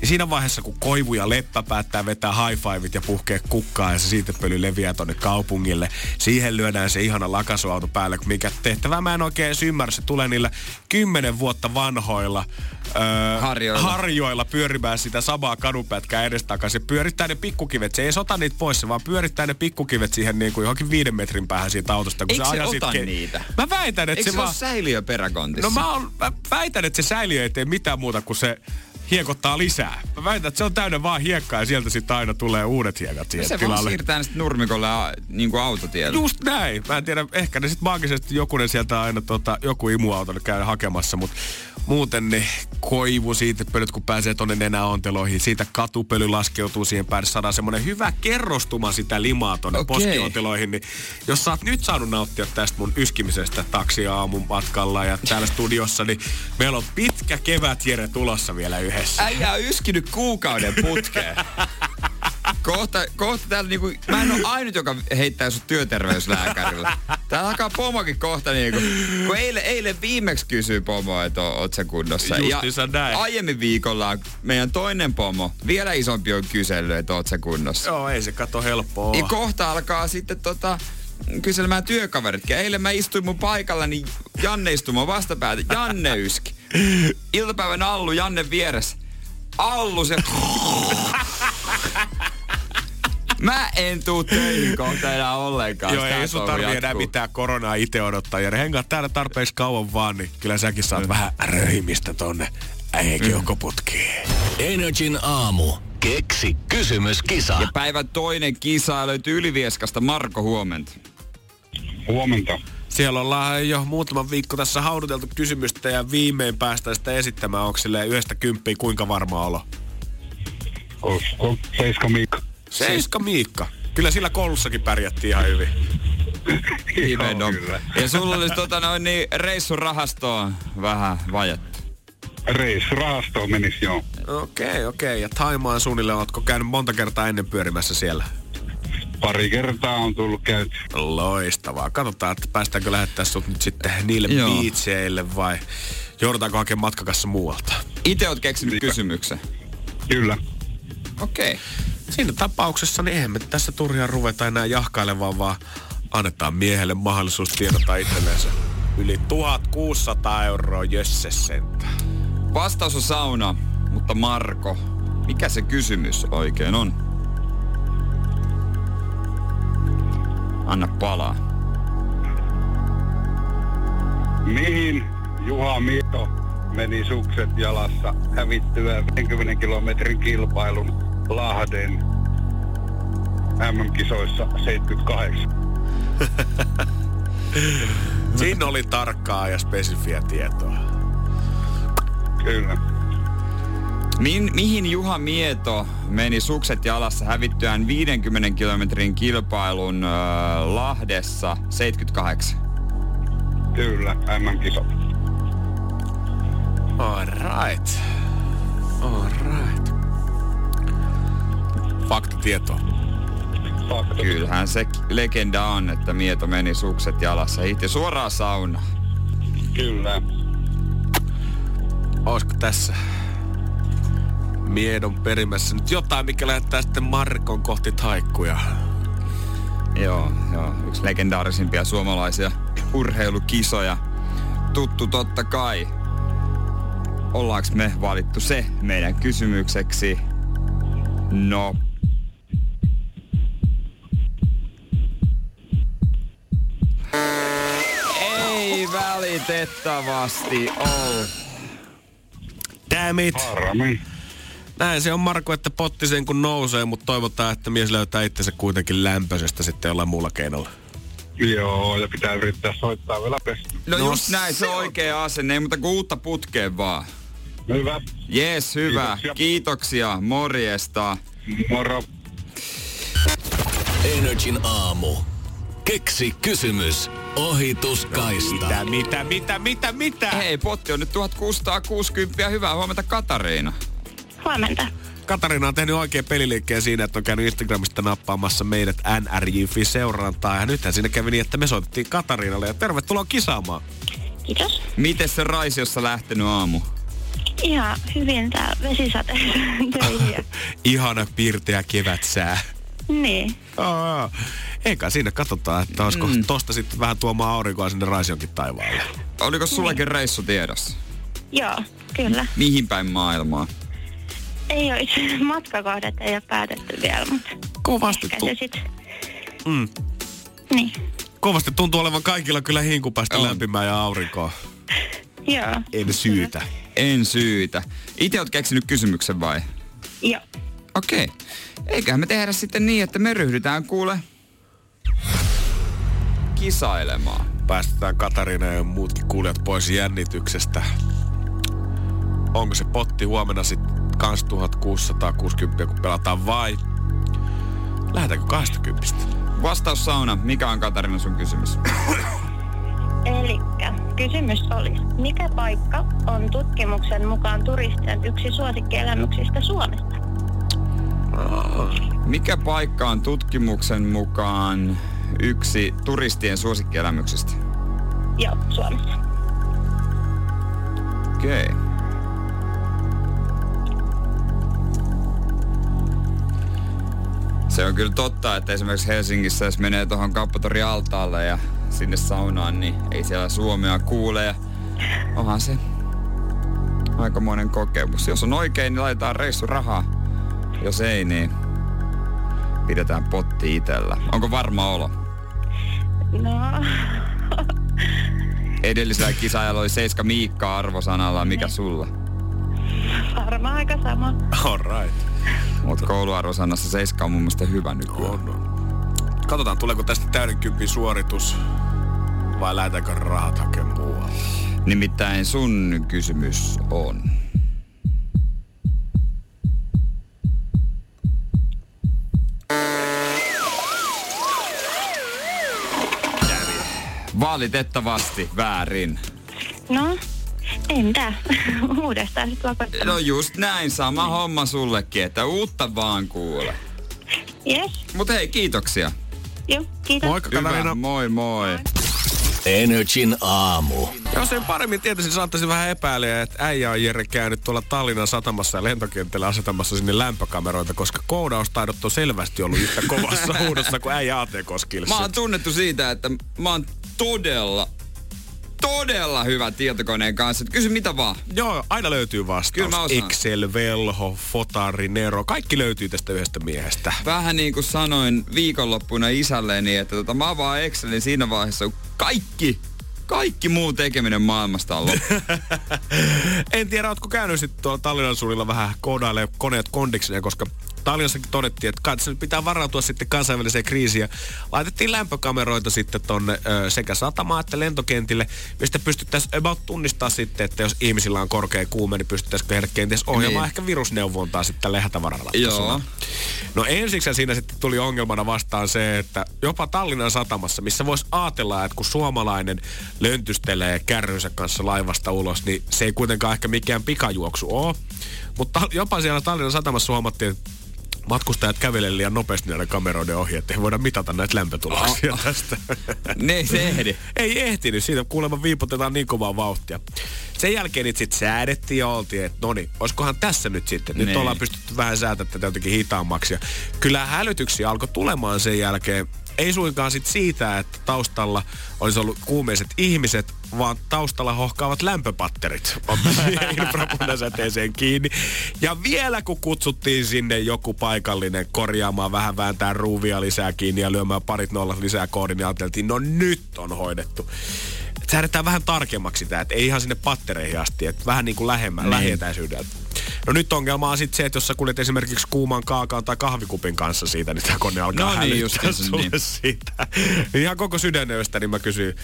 Ja siinä vaiheessa, kun koivu ja leppä päättää vetää high fiveit ja puhkee kukkaa ja se siitepöly leviää tonne kaupungille, siihen lyödään se ihana lakasuauto päälle, mikä tehtävä mä en oikein ymmärrä. Se tulee niillä kymmenen vuotta vanhoilla öö, Harjoilla. harjoilla pyörimään sitä samaa kadunpätkää edestakaisin. Pyörittää ne pikkukivet. Se ei sota niitä pois, se vaan pyörittää ne pikkukivet siihen niin kuin johonkin viiden metrin päähän siitä autosta. Kun Eikö se ajaa ota ke- niitä? Mä väitän, että Eikö se, se vaan... säiliö peräkontissa? No mä, on, mä väitän, että se säiliö ei tee mitään muuta kuin se hiekottaa lisää. Mä väitän, että se on täynnä vaan hiekkaa ja sieltä sitten aina tulee uudet hiekat siihen se vaan tilalle. siirtää ne sit nurmikolle a, niinku autotielle. Just näin. Mä en tiedä, ehkä ne sitten maagisesti jokunen sieltä aina tota, joku imuauto käy hakemassa, mutta muuten ne koivu siitä pölyt, kun pääsee tonne nenäonteloihin, siitä katupöly laskeutuu siihen päälle, saadaan semmoinen hyvä kerrostuma sitä limaa tonne Okei. poskionteloihin, niin jos sä oot nyt saanut nauttia tästä mun yskimisestä taksiaamun matkalla ja täällä studiossa, niin meillä on pitkä kevät Jere tulossa vielä yhdessä. Äijä on yskinyt kuukauden putkeen. [laughs] Kohta, kohta täällä niinku, mä en ole ainut, joka heittää sut työterveyslääkärillä. Täällä alkaa pomokin kohta niinku, kun eilen, eilen viimeksi kysyi pomo, että oot sä kunnossa. Justiinsa näin. aiemmin viikolla meidän toinen pomo, vielä isompi on kysellyt, että oot sä kunnossa. Joo, ei se kato helppoa. Niin kohta alkaa sitten tota, kyselemään työkaveritkin. Eilen mä istuin mun paikallani, Janne istui mun vastapäätä. Janne yski. Iltapäivän Allu Janne vieressä. Allu se... Mä en tuu töihin kohta enää ollenkaan. Joo, ei sun tarvii enää mitään koronaa itse odottaa. Ja hengaa täällä tarpeeksi kauan vaan, niin kyllä säkin saat vähän röhimistä tonne äikeukkoputkiin. Energin aamu. Keksi kysymyskisa. Ja päivän toinen kisa löytyy Ylivieskasta. Marko, huomenta. Huomenta. Siellä ollaan jo muutama viikko tässä hauduteltu kysymystä ja viimein päästään sitä esittämään. Onko silleen yhdestä kymppiä kuinka varma olo? Olisiko Seiska Miikka? Seiska Miikka. Kyllä sillä koulussakin pärjättiin ihan hyvin. Kyllä. Ja sulla olisi tota noin niin reissurahastoon vähän vajetta. Reissurahastoon menisi joo. Okei, okay, okei. Okay. Ja Taimaan suunnilleen, ootko käynyt monta kertaa ennen pyörimässä siellä? Pari kertaa on tullut käyty. Loistavaa. Katsotaan, että päästäänkö lähettää sut nyt sitten niille Joo. biitseille vai joudutaanko hakemaan matkakassa muualta? Itse oot keksinyt kysymyksen. Kyllä. Okei. Okay. Siinä tapauksessa niin eihän me tässä turhaan ruveta enää jahkailemaan, vaan annetaan miehelle mahdollisuus tiedota itsellensä. Yli 1600 euroa jösses sentään. Vastaus on sauna, mutta Marko, mikä se kysymys oikein on? Anna palaa. Mihin Juha Mieto meni sukset jalassa hävittyä 50 kilometrin kilpailun Lahden MM-kisoissa 78? [laughs] Siinä oli tarkkaa ja spesifiä tietoa. Kyllä. Min, mihin Juha Mieto meni sukset jalassa hävittyään 50 kilometrin kilpailun äh, Lahdessa 78? Kyllä, MM-kisat. All right. All right. Faktatieto. Fakta. Kyllähän se legenda on, että Mieto meni sukset jalassa. Hiihti suoraan saunaan. Kyllä. Olisiko tässä miedon perimässä nyt jotain, mikä lähettää sitten Markon kohti taikkuja? Joo, joo. Yksi legendaarisimpia suomalaisia urheilukisoja. Tuttu totta kai. Ollaanko me valittu se meidän kysymykseksi? No. Valitettavasti ole. Damn it. Harmi. Näin se on Marko, että potti sen kun nousee, mutta toivotaan, että mies löytää itsensä kuitenkin lämpöisestä sitten jollain muulla keinolla. Joo, ja pitää yrittää soittaa vielä pestä. No, No just näin, se on oikea asenne. Ei muuta kuin uutta putkeen vaan. Hyvä. Jees, hyvä. Kiitoksia. Kiitoksia. Morjesta. Moro. Energin aamu. Keksi kysymys. Ohituskaista. Mitä, mitä, mitä, mitä, mitä? Hei, potti on nyt 1660. Hyvää huomenta, Katariina. Huomenta. Katarina on tehnyt oikein peliliikkeen siinä, että on käynyt Instagramista nappaamassa meidät NRJ-seurantaa. Ja nythän siinä kävi niin, että me soitettiin Katariinalle ja tervetuloa kisaamaan. Kiitos. Miten se Raisiossa lähtenyt aamu? Ihan hyvin tää vesisateessa [laughs] ja- [laughs] Ihana pirteä kevätsää. niin. Aa, eikä siinä katsotaan, että olisiko mm. tosta sitten vähän tuomaan aurinkoa sinne Raisionkin taivaalle. Oliko sullakin reissu tiedossa? Joo, kyllä. Mihin päin maailmaa? Ei ole itse matkakohdat ei ole päätetty vielä, mutta Kovasti, ehkä tu- se sit. mm, Niin. kovasti tuntuu olevan kaikilla kyllä hinku päästä lämpimään ja aurinkoa. Joo. En syytä. En syytä. Itse oot keksinyt kysymyksen vai? Joo. Okei. Okay. Eiköhän me tehdä sitten niin, että me ryhdytään kuule kisailemaan. Päästetään Katariina ja muutkin kuulijat pois jännityksestä. Onko se potti huomenna sitten kans 1660, kun pelataan vai? Lähdetäänkö 20? Vastaus sauna. Mikä on Katarina sun kysymys? [coughs] Elikkä kysymys oli, mikä paikka on tutkimuksen mukaan turistien yksi suosikkielämyksistä Suomesta? Mikä paikka on tutkimuksen mukaan yksi turistien suosikkielämyksistä? Joo, Suomessa. Okei. Okay. Se on kyllä totta, että esimerkiksi Helsingissä, jos menee tuohon kauppatori altaalle ja sinne saunaan, niin ei siellä Suomea kuule. Ja onhan se aikamoinen kokemus. Jos on oikein, niin laitetaan reissu rahaa. Jos ei, niin pidetään potti itellä. Onko varma olo? No, Edellisellä kisaajalla oli Seiska Miikka arvosanalla. Mikä sulla? varmaan aika sama. All right. Mutta kouluarvosannassa Seiska on mun mielestä hyvä nykyään. On, on. Katsotaan, tuleeko tästä täyden suoritus vai lähdetäänkö rahat hakemaan muualle. Nimittäin sun kysymys on. Valitettavasti väärin. No, mitään. [laughs] Uudestaan sitten vapauttaa. No just näin, sama homma sullekin, että uutta vaan kuule. Yes, Mut hei, kiitoksia. joo, kiitos. Moikka Hyvä, Katarina. moi moi. Energin aamu. Jos en paremmin tietäisi, saattaisi vähän epäilyä, että äijä on Jere käynyt tuolla Tallinnan satamassa ja lentokentällä asetamassa sinne lämpökameroita, koska koodaustaidot on selvästi ollut yhtä kovassa [laughs] huudossa kuin äijä ATK-skillsit. Mä oon tunnettu siitä, että mä oon todella, todella hyvä tietokoneen kanssa. Kysy mitä vaan. Joo, aina löytyy vastaus. Kyllä mä osaan. Excel, Velho, Fotari, Nero, kaikki löytyy tästä yhdestä miehestä. Vähän niin kuin sanoin viikonloppuna isälleni, että tota, mä avaan Excelin siinä vaiheessa, kun kaikki, kaikki muu tekeminen maailmasta on loppu. [laughs] en tiedä, ootko käynyt sitten tuolla Tallinnan suunnilla vähän koodailee koneet kondikseen, koska Tallinnassakin todettiin, että katso, nyt pitää varautua sitten kansainväliseen kriisiin. Ja laitettiin lämpökameroita sitten tonne ö, sekä satamaan että lentokentille, mistä pystyttäisiin about tunnistaa sitten, että jos ihmisillä on korkea kuume, niin pystyttäisikö heidät kenties ohjaamaan Niin. ehkä virusneuvontaa sitten lehätavaralla. Joo. No ensiksi siinä sitten tuli ongelmana vastaan se, että jopa Tallinnan satamassa, missä voisi ajatella, että kun suomalainen löntystelee kärrynsä kanssa laivasta ulos, niin se ei kuitenkaan ehkä mikään pikajuoksu ole. Mutta jopa siellä Tallinnan satamassa huomattiin, että matkustajat kävelee liian nopeasti näiden kameroiden ohi, että ei voida mitata näitä lämpötuloksia tästä. [laughs] Ne ei se ehdi. ei ehtinyt, siitä kuulemma viipotetaan niin kovaa vauhtia. Sen jälkeen niitä sitten säädettiin ja oltiin, että no niin, olisikohan tässä nyt sitten. Nyt Niin. ollaan pystytty vähän säätämään tätä jotenkin hitaammaksi. Ja kyllä hälytyksiä alkoi tulemaan sen jälkeen. Ei suinkaan sit siitä, että taustalla olisi ollut kuumeiset ihmiset, vaan taustalla hohkaavat lämpöpatterit on [laughs] infrapunasäteeseen kiinni. Ja vielä kun kutsuttiin sinne joku paikallinen korjaamaan vähän vääntää ruuvia lisää kiinni ja lyömään parit nollat lisää koodin, niin ajateltiin, no nyt on hoidettu. Et säädetään vähän tarkemmaksi sitä, että ei ihan sinne pattereihin asti, että vähän niin kuin lähemmän, niin. lähietäisyydeltä. No nyt ongelma on sitten se, että jos sä kuljet esimerkiksi kuuman kaakaan tai kahvikupin kanssa siitä, niin tämä kone alkaa No niin, hälyttää justiinsa sulle niin. siitä. Niin ihan koko sydänöistä, niin mä kysyin,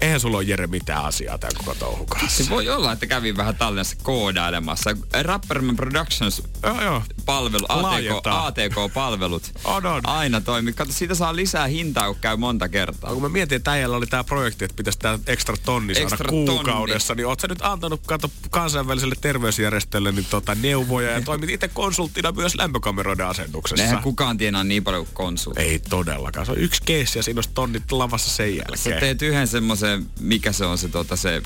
eihän sulla ole Jere mitään asiaa tämän koko touhun kanssa. Se voi olla, että kävin vähän Tallinnassa koodailemassa. Rapperman Productions Joo, joo. palvelu, ATK. ATK-palvelut. On, on. Aina toimii. Kato, siitä saa lisää hintaa, kun käy monta kertaa. Kun mä mietin, että äijällä oli tämä projekti, että pitäisi tämä ekstra tonni saada Ekstra kuukaudessa, niin oot sä nyt antanut kato kansainväliselle terveysjärjestölle niin tota, neuvoja ja toimit itse konsulttina myös lämpökameroiden asennuksessa. Eihän kukaan tienaa niin paljon kuin konsultti. Ei todellakaan. Se on yksi keissi ja siinä olisi tonnit lavassa sen jälkeen. Sä teet yhden semmoisen, mikä se on se, tota, se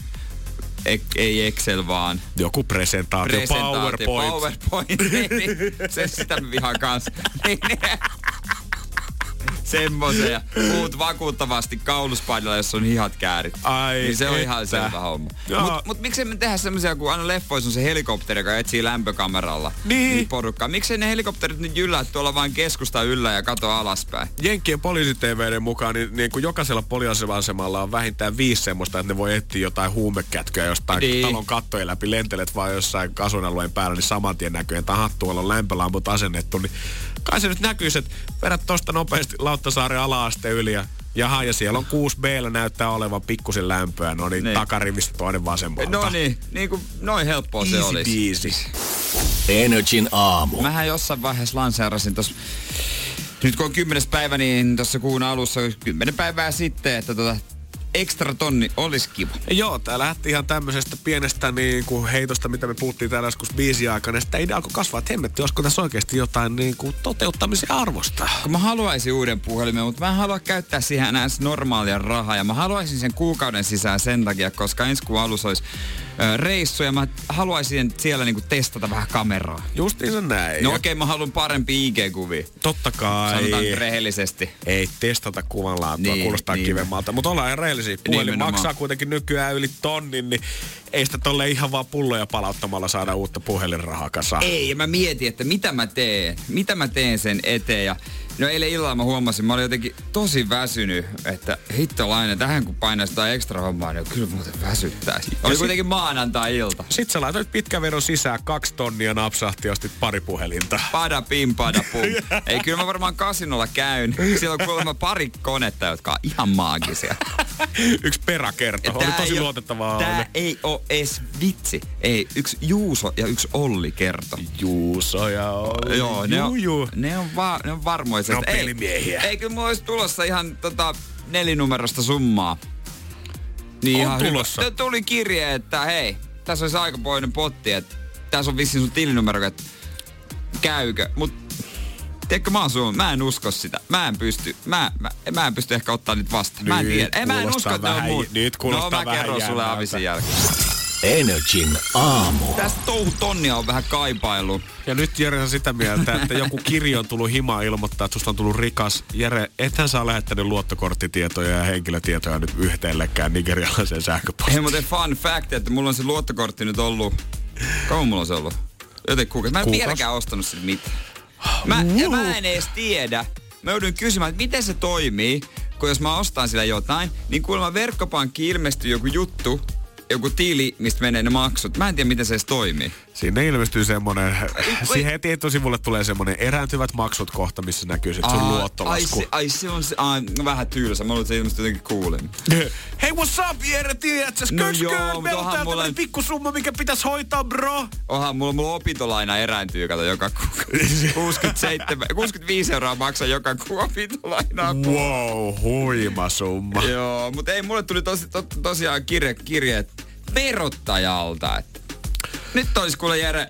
e- ei Excel vaan Joku presentaatio, presentaatio, PowerPoint. PowerPoint. [laughs] niin, niin, se sitä vihaan kanssa. Niin. [laughs] Semmoisen ja puhut vakuuttavasti kauluspaidalla, jos on hihat käärit. Ai niin se on ihan että. selvä homma. Mutta mut miksei me tehdä semmoisia, kun aina leffoissa on se helikopteri, joka etsii lämpökameralla Niin. porukkaa. Miksei ne helikopterit nyt jyllää tuolla vain keskusta yllä ja kato alaspäin? Jenkkien poliisitviden mukaan niin, niin kuin jokaisella poliisiasemalla on vähintään viisi semmoista, että ne voi etsiä jotain huumekätköä jostain Niin. niin. talon kattojen läpi, lentelet vaan jossain asuinalueen päällä, niin saman tien näkyy, että hattuilla on lämpölamput asennettu, niin kai se nyt näkyisi, että vedät tosta nopeasti Lauttasaaren ala-aste yli ja Jaha, ja siellä on 6B näyttää olevan pikkusen lämpöä, no niin, Niin. takarivistä toinen vasemmalta. No niin, niin kuin noin helppoa se Easy olisi. peasy. Energin aamu. Mähän jossain vaiheessa lanseerasin tuossa nyt kun on kymmenes päivä, niin tuossa kuun alussa kymmenen päivää sitten, että tota, ekstra tonni olisi kiva. Joo, tää lähti ihan tämmöisestä pienestä niin kuin heitosta, mitä me puhuttiin täällä joskus biisin aikana. Sitten idea alkoi kasvaa, että hemmetti, olisiko tässä oikeasti jotain niin kuin toteuttamisen arvosta. Kun mä haluaisin uuden puhelimen, mutta mä en halua käyttää siihen enää normaalia rahaa. Ja mä haluaisin sen kuukauden sisään sen takia, koska ensi kuun alussa olisi ö, reissu ja mä haluaisin siellä niinku testata vähän kameraa. Justiinsa näin. No okei, okay, mä haluan parempi IG-kuvia. Totta kai. Sanotaan rehellisesti. ei testata kuvanlaatua, Niin, niin, kuulostaa niin. niin. kivemmalta. Mutta ollaan ihan rehellisiä. Puhelin Nimenomaan. maksaa kuitenkin nykyään yli tonnin, niin ei sitä tolle ihan vaan pulloja palauttamalla saada uutta puhelinrahaa kasaan. Ei, ja mä mietin, että mitä mä teen. Mitä mä teen sen eteen. Ja no eilen illalla mä huomasin, mä olin jotenkin tosi väsynyt, että hittolainen, tähän kun painaisi jotain ekstra hommaa, niin kyllä muuten väsyttäisi. Oli sit- kuitenkin maanantai-ilta. Sitten sä laitoit pitkän vedon sisään, kaksi tonnia napsahti ja ostit pari puhelinta. Pada pim, pada pum. [laughs] Ei, kyllä mä varmaan kasinolla käyn. Siellä on kuulemma pari konetta, jotka on ihan maagisia. [laughs] Yksi peräkerta. Oli tosi luotettavaa. Tää ei oo edes vitsi. Ei, yksi Juuso ja yksi Olli kerto. Juuso ja Olli. Joo, ne on, Juu, juu. ne on, va, ne on varmoja. Että ei- pelimiehiä. Ei, kyllä mulla olisi tulossa ihan tota, nelinumerosta summaa. Niin On ihan hyvä. tulossa. Tu- Tuli kirje, että hei, tässä olisi aikapoinen potti, että tässä on vissiin sun tilinumero, että käykö. Mut Tiedätkö, mä, oon mä en usko sitä. Mä en pysty, mä, mä, mä en pysty ehkä ottaa niitä vastaan. Mä en Nyt tiedä. Ei, mä en usko, että ne on mun. nyt kuulostaa no, mä vähän kerron sulle jälkeen. Energin aamu. Tästä touhu tonnia on vähän kaipailu. Ja nyt Jere on sitä mieltä, että joku kirja on tullut himaan ilmoittaa, että susta on tullut rikas. Jere, ethän saa lähettänyt luottokorttitietoja ja henkilötietoja nyt yhteellekään nigerialaiseen sähköpostiin. Hei muuten fun fact, että mulla on se luottokortti nyt ollut... Kauan mulla on se ollut? Joten kuukausi. Mä en Kuukausi? vieläkään ostanut sitä mitään. Mä, ja mä en edes tiedä. Mä joudun kysymään, että miten se toimii, kun jos mä ostan sillä jotain, niin kuulemma verkkopankki ilmestyy joku juttu, joku tili, mistä menee ne maksut. Mä en tiedä, miten se edes toimii. Sinne ilmestyy semmonen, siihen heti etusivulle tulee semmonen erääntyvät maksut kohta, missä näkyy sit sun Aa, luottolasku. Ai se, ai se on se, ai, vähän tylsä. Mä luulen, että se ilmeisesti jotenkin kuulin. [laughs] Hei, what's up, Jere, tiedät sä? No joo, mutta meillä on täällä mulla- pikkusumma, mikä pitäisi hoitaa, bro. Onhan mulla, mulla opintolaina erääntyy, kato, joka kuukausi. 67, 65 euroa maksaa joka kuu opintolainaa. Wow, huima summa. Joo, mutta ei, mulle tuli tosi, to, tosiaan kirje, kirjeet verottajalta, että nyt olisi kuule Jere,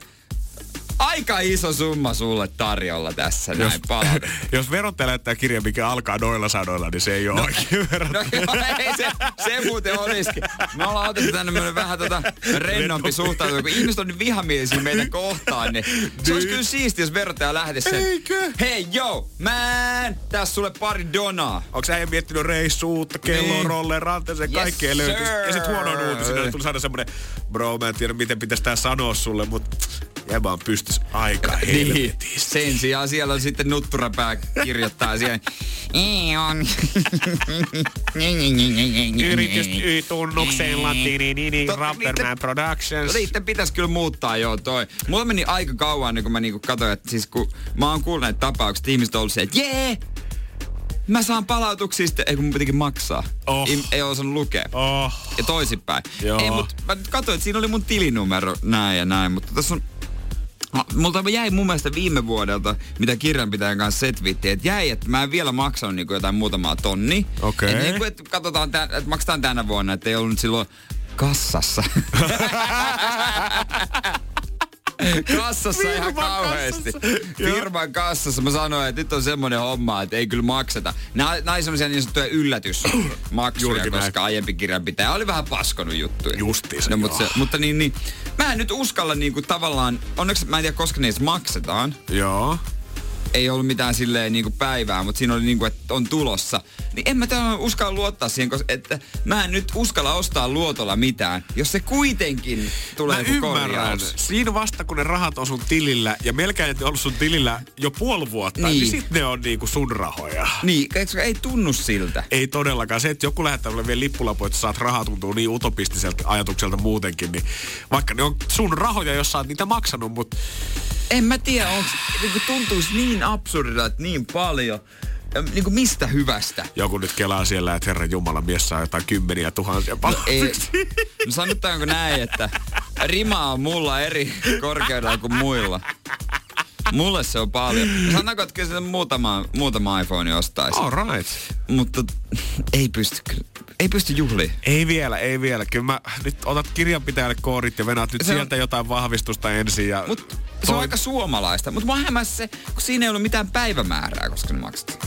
aika iso summa sulle tarjolla tässä näin palaute. Jos [laughs] verottaja lähettää kirja, mikä alkaa noilla sanoilla, niin se ei ole no, oikein [laughs] No joo, ei se, se muuten olisikin. Me ollaan otettu tänne vähän tota rennompi suhtautuminen, kun ihmiset on niin vihamielisiä meitä kohtaan, niin se olisi kyllä siistiä, jos verottaja lähtisi sen. Eikö? Hei yo, man, tässä sulle pari donaa. Onko sä miettinyt reissuutta, kelloa, Niin. rolleen, ranteeseen, Yes, kaikkea löytyy. Ja sit huonoin uutisena tuli saada semmonen, bro, mä en tiedä miten pitäisi tää sanoa sulle, mutta jäbä on pystys aika Niin, sen sijaan siellä on sitten nutturapää kirjoittaa siihen. "Ei on." Yritys Y-tunnuksella, tininini, Totta, Rapperman niitten- Productions. Niitten pitäisi kyllä muuttaa joo toi. Mulla meni aika kauan, niin kun mä niinku katsoin, että siis kun mä oon kuullut näitä tapauksia, että ihmiset on ollut se, että jee, mä saan palautuksia sitten, ei kun mun pitikin maksaa. Oh. Ei, ei osannut lukea. Oh. Ja toisinpäin. Joo. Ei, mut mä nyt katsoin, että siinä oli mun tilinumero näin ja näin, mutta tässä on Multa jäi mun mielestä viime vuodelta, mitä kirjanpitäjän kanssa setvitti, että jäi, että mä en vielä maksanut niin jotain muutamaa tonni. Okei. Et niin että katsotaan, että maksetaan tänä vuonna, että ei ollut nyt silloin kassassa. [laughs] kassassa ihan Firman kauheasti. kassassa. Firman kassassa mä sanoin, että nyt on semmoinen homma, että ei kyllä makseta. Nämä, nämä oli semmoisia niin sanottuja yllätysmaksuja, koska aiempi kirjanpitäjä oli vähän paskonut juttuja. Justiinsa, no, mutta, se, mutta niin, niin, mä en nyt uskalla niinku tavallaan, onneksi mä en tiedä koska niistä maksetaan. Joo. Ei ollut mitään silleen niinku päivää, mutta siinä oli niinku, että on tulossa. Niin en mä tämän uskalla luottaa siihen, koska että mä en nyt uskalla ostaa luotolla mitään, jos se kuitenkin tulee Mä ymmärrän. korjaus. Siinä vasta kun ne rahat on sun tilillä ja melkein että ollut sun tilillä jo puoli vuotta, niin, Niin. niin sit ne on niinku sun rahoja. Niin, koska ei tunnu siltä. Ei todellakaan. Se, että joku lähettää mulle vielä lippulapu, että saat rahaa, tuntuu niin utopistiselta ajatukselta muutenkin. Niin vaikka ne on sun rahoja, jos sä oot niitä maksanut, mutta En mä tiedä, onko niinku tuntuisi niin absurdilta, että niin paljon. Ja Niinku mistä hyvästä? joku nyt kelaa siellä, että herra Jumala, mies saa jotain kymmeniä tuhansia No, ei, no sanotaanko näin, että rima on mulla eri korkeudella kuin muilla. Mulle se on paljon. Sanotaanko, että kyllä se muutama, muutama iPhone ostaisi. All right. Mutta ei pysty kyllä. Ei pysty juhliin. Ei vielä, ei vielä. Kyllä mä nyt otat kirjanpitäjälle koorit ja venaat nyt Se on- sieltä jotain vahvistusta ensin. Ja Mut se on toi- aika suomalaista. Mutta hämäsi se, kun siinä ei ollut mitään päivämäärää, koska ne maksettiin.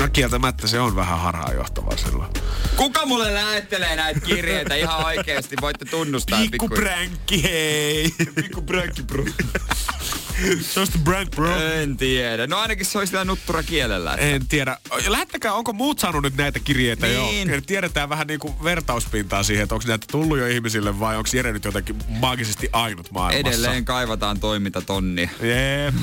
No kieltämättä se on vähän harhaanjohtavaa silloin. Kuka mulle lähettelee näitä kirjeitä ihan oikeesti? Voitte tunnustaa. Pikku pränkki, hei. Pikku pränkki, bro. [laughs] Just a prank, bro. En tiedä. No ainakin se olisi sitä nuttura kielellä. En tiedä. Lähettäkää, onko muut saanut nyt näitä kirjeitä Niin. jo? Tiedetään vähän niinku vertauspintaa siihen, että onko näitä tullut jo ihmisille vai onko Jere nyt jotenkin maagisesti ainut maailmassa? Edelleen kaivataan toimintatonnia. Jep.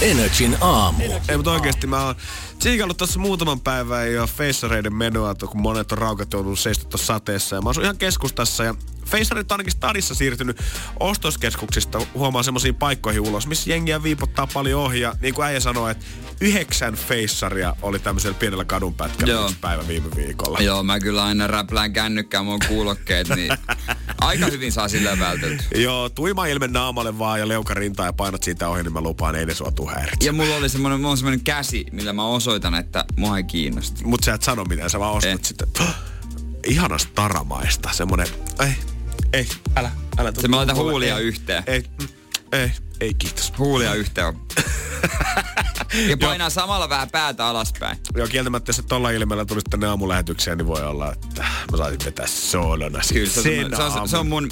Energin aamu. Ei, mutta oikeesti mä oon tsiikannut tässä muutaman päivän jo feissareiden menoa, kun monet on raukat joutunut tuossa sateessa. Ja mä asun ihan keskustassa ja feissarit on ainakin stadissa siirtynyt ostoskeskuksista huomaan semmoisiin paikkoihin ulos, missä jengiä viipottaa paljon ohi. Ja niin kuin äijä sanoi, että yhdeksän feissaria oli tämmöisellä pienellä kadunpätkällä Joo. yksi päivä viime viikolla. Joo, mä kyllä aina räplään kännykkään mun kuulokkeet, niin [laughs] aika hyvin saa sillä vältelty. Joo, tuima ilme naamalle vaan ja leuka rintaan ja painat siitä ohi, niin mä lupaan, ei ne sua tuu. Ja mulla oli semmonen, mulla on semmonen käsi, millä mä osoitan, että mua ei kiinnosta. Mut sä et sano mitään, sä vaan ostat En. sitä. [gasps] Ihanasta taramaista, semmonen, ei, ei, älä, älä. Se mä laitan huulia ei, yhteen. Ei, mm, ei, ei kiitos. Huulia yhteen [laughs] ja painaa samalla vähän päätä alaspäin. Joo, kieltämättä jos se tolla ilmeellä tulisi tänne aamulähetykseen, niin voi olla, että mä saisin vetää soolona Kyllä, se on, se, on, se on mun...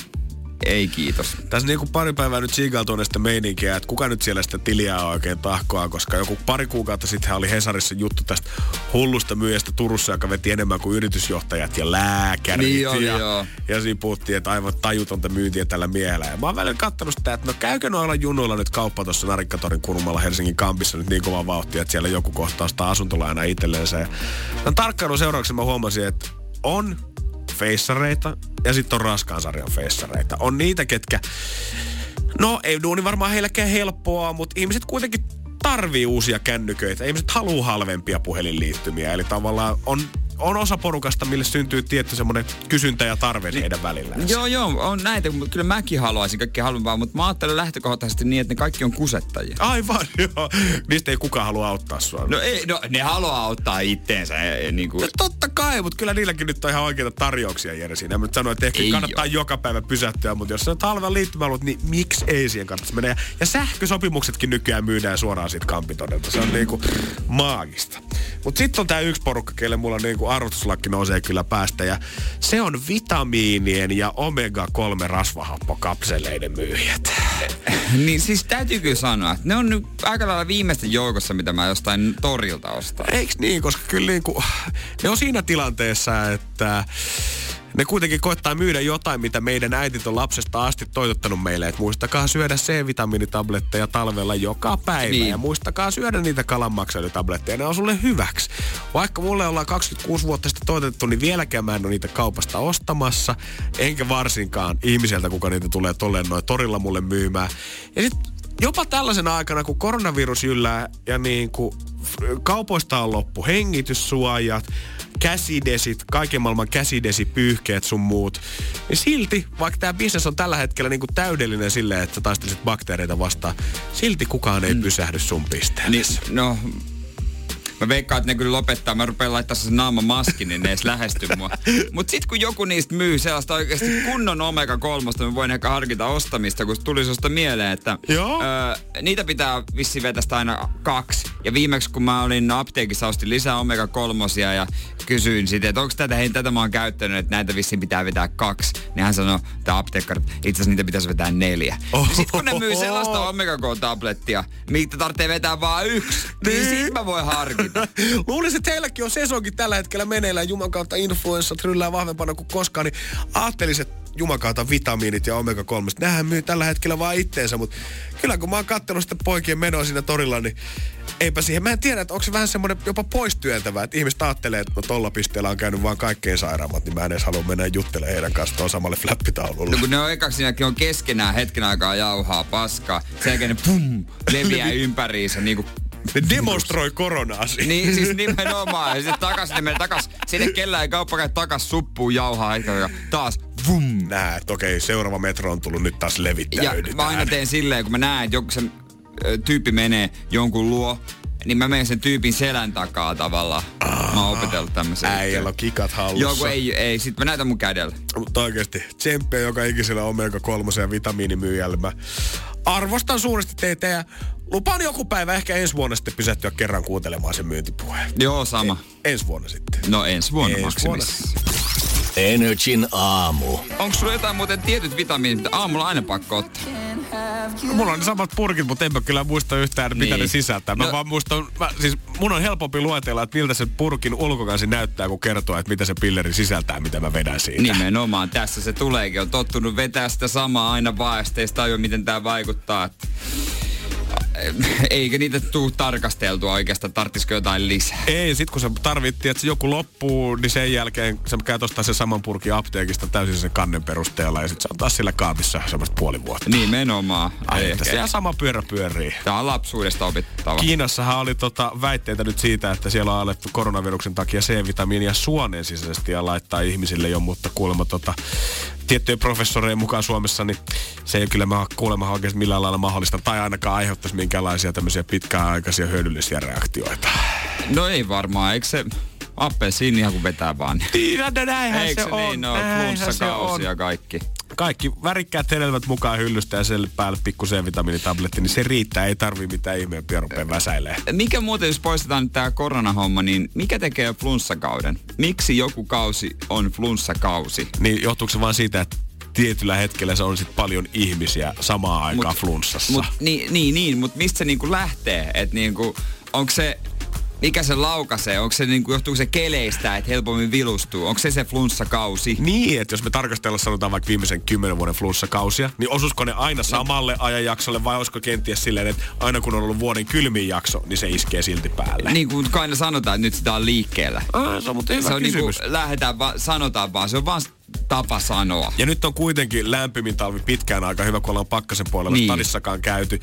Ei kiitos. Tässä niinku pari päivää nyt siikailtu näistä meininkiä, että kuka nyt siellä sitä tiliä oikein tahkoa, koska joku pari kuukautta sitten oli Hesarissa juttu tästä hullusta myyjästä Turussa, joka veti enemmän kuin yritysjohtajat ja lääkärit. Niin oli, ja, joo. ja siinä puhuttiin, että aivan tajutonta myyntiä tällä miehellä. Ja mä oon välillä kattonut sitä, että no käykö noilla junuilla nyt kauppa tuossa Narikkatorin kulmalla Helsingin kampissa nyt niin kovaa vauhtia, että siellä joku kohtaa sitä asuntolainaa itselleensä. Ja tämän tarkkailun seurauksena mä huomasin, että on feissareita ja sitten on raskaan sarjan feissareita. On niitä, ketkä... No, ei duuni varmaan heilläkään helppoa, mutta ihmiset kuitenkin tarvii uusia kännyköitä. Ihmiset haluaa halvempia puhelinliittymiä. Eli tavallaan on on osa porukasta, mille syntyy tietty semmoinen kysyntä ja tarve niin, heidän välillään. Joo, joo, on näitä, mutta kyllä mäkin haluaisin kaikki halvempaa, mutta mä ajattelen lähtökohtaisesti niin, että ne kaikki on kusettajia. Aivan, [laughs] joo. Niistä ei kukaan halua auttaa sua. No ei, no ne haluaa auttaa itteensä. Niin kuin... no, totta kai, mutta kyllä niilläkin nyt on ihan oikeita tarjouksia Jere siinä. Mä sanoin, että ehkä ei kannattaa jo. joka päivä pysähtyä, mutta jos sä talven liittymäalut, niin miksi ei siihen kannattaisi mennä? Ja sähkösopimuksetkin nykyään myydään suoraan siitä kampitodelta. Se on niinku maagista. Mutta sitten on tää yksi porukka, kelle mulla niinku arvostuslakki nousee kyllä päästä. Ja se on vitamiinien ja omega-3 rasvahappokapseleiden myyjät. [laughs] niin siis täytyy kyllä sanoa, että ne on nyt aika lailla viimeisten joukossa, mitä mä jostain torilta ostan. Eiks niin, koska kyllä niinku, ne on siinä tilanteessa, että ne kuitenkin koittaa myydä jotain, mitä meidän äitit on lapsesta asti toitottanut meille. Että muistakaa syödä C-vitamiinitabletteja talvella joka päivä. Niin. Ja muistakaa syödä niitä kalanmaksailutabletteja. Ne on sulle hyväksi. Vaikka mulle ollaan 26 vuotta sitten toitettu, niin vieläkään mä en ole niitä kaupasta ostamassa. Enkä varsinkaan ihmiseltä, kuka niitä tulee tolleen noin torilla mulle myymään. Ja sit jopa tällaisena aikana, kun koronavirus yllää ja niin kuin kaupoista on loppu hengityssuojat, käsidesit, kaiken maailman käsidesipyyhkeet sun muut. Ja silti, vaikka tämä bisnes on tällä hetkellä niinku täydellinen silleen, että taistelisit bakteereita vastaan, silti kukaan ei mm. pysähdy sun pisteelle. Niin, no, Mä veikkaan, että ne kyllä lopettaa. Mä rupean laittaa sen naama maskin, niin ne edes lähesty mua. Mut sit kun joku niistä myy sellaista oikeasti kunnon omega kolmosta, mä voin ehkä harkita ostamista, kun tuli susta mieleen, että Joo. Öö, niitä pitää vissi vetästä aina kaksi. Ja viimeksi kun mä olin apteekissa, ostin lisää omega kolmosia ja kysyin sitten, että onko tätä, hei, tätä mä oon käyttänyt, että näitä vissiin pitää vetää kaksi. Niin hän sanoi, että apteekkari, itse asiassa niitä pitäisi vetää neljä. Sitten kun ne myy sellaista omega tablettia mitä tarvitsee vetää vaan yksi, niin, niin sit mä voin harkita. [laughs] Luulisin, että heilläkin on sesonkin tällä hetkellä meneillään. Juman kautta influenssa tryllää vahvempana kuin koskaan, niin ajattelisin, että jumakaata vitamiinit ja omega-3. Nähän myy tällä hetkellä vaan itteensä, mutta kyllä kun mä oon katsellut sitä poikien menoa siinä torilla, niin eipä siihen. Mä en tiedä, että onko se vähän semmoinen jopa poistyöntävä, että ihmiset ajattelee, että no tolla pisteellä on käynyt vaan kaikkein sairaammat, niin mä en edes halua mennä juttelemaan heidän kanssaan tuon samalle flappitaululle. No kun ne on ekaksi siinäkin on keskenään hetken aikaa jauhaa paskaa, sen jälkeen ne pum, leviää [laughs] ympäriinsä niin kuin ne demonstroi koronaa siinä. Niin, siis nimenomaan. Ja sitten takas, ne menee takas. Sinne kellään ei kauppa takas suppuun jauhaa. Ja taas vum. Näet, okei, seuraava metro on tullut nyt taas levittää. Ja mä aina teen silleen, kun mä näen, että joku se tyyppi menee jonkun luo, niin mä menen sen tyypin selän takaa tavallaan. Mä oon opetellut tämmöisen. Äijällä on kikat hallussa. Joku ei, ei, sit mä näytän mun kädellä. Mutta oikeesti, tsemppiä joka ikisellä omega-3 ja vitamiinimyyjällä. Mä arvostan suuresti teitä ja lupaan joku päivä ehkä ensi vuonna sitten pysähtyä kerran kuuntelemaan sen myyntipuheen. Joo, sama. E- ensi vuonna sitten. No ensi vuonna ensi vuonna. Energin aamu. Onko sulla jotain muuten tietyt vitamiinit, mitä aamulla aina pakko ottaa? Mulla on ne samat purkit, mutta en mä kyllä muista yhtään, niin. mitä ne niin. sisältää. Mä no. vaan muistan, mä, siis mun on helpompi luetella, että miltä se purkin ulkokansi näyttää, kun kertoo, että mitä se pilleri sisältää, mitä mä vedän siitä. Nimenomaan, tässä se tuleekin. On tottunut vetää sitä samaa aina vaan, ja sitten ei tajua, miten tämä vaikuttaa. [laughs] Eikö niitä tuu tarkasteltua oikeastaan, tarttisiko jotain lisää? Ei, sit kun se tarvittiin, että se joku loppuu, niin sen jälkeen sä käyt ostaa sen saman purkin apteekista täysin sen kannen perusteella ja sit se on taas sillä kaapissa semmoista puoli vuotta. Nimenomaan. Ai, että siellä sama pyörä pyörii. Tää on lapsuudesta opittava. Kiinassahan oli tota väitteitä nyt siitä, että siellä on alettu koronaviruksen takia C-vitamiinia suonen sisäisesti ja laittaa ihmisille jo, mutta kuulemma tota, tiettyjen professoreiden mukaan Suomessa, niin se ei kyllä mä kuulemma oikeasti millään lailla mahdollista tai ainakaan aiheuttaisi minkäänlaisia tämmöisiä pitkäaikaisia hyödyllisiä reaktioita. No ei varmaan, eikö se appelsiini ihan kun vetää vaan. Niin, no näinhän Eikö se, se niin, on. No, flunssakausi ja kaikki. Kaikki värikkäät hedelmät mukaan hyllystä ja sen päälle pikku C-vitamiinitabletti, niin se riittää. Ei tarvii mitään ihmeempiä rupea väsäilee. Mikä muuten, jos poistetaan tämä koronahomma, niin mikä tekee flunssakauden? Miksi joku kausi on flunssakausi? Niin johtuuko se vaan siitä, että tietyllä hetkellä se on sit paljon ihmisiä samaan aikaan mut, flunssassa. Mut, niin, niin, niin mutta mistä se niinku lähtee? Että niinku, onko se Mikä se laukaisee? Onko se niinku, johtuuko se keleistä, että helpommin vilustuu? Onko se se flunssakausi? Niin, että jos me tarkastellaan sanotaan vaikka viimeisen kymmenen vuoden flunssakausia, niin osuisiko ne aina samalle ajanjaksolle vai olisiko kenties silleen, että aina kun on ollut vuoden kylmin jakso, niin se iskee silti päälle? Niin kuin aina sanotaan, että nyt sitä on liikkeellä. Ah, se on mutta hyvä se on niinku, kysymys. lähdetään vaan, sanotaan vaan, se on vaan tapa sanoa. Ja nyt on kuitenkin lämpimin talvi pitkään aika hyvä, kun ollaan pakkasen puolella Niin. stadissakaan käyty.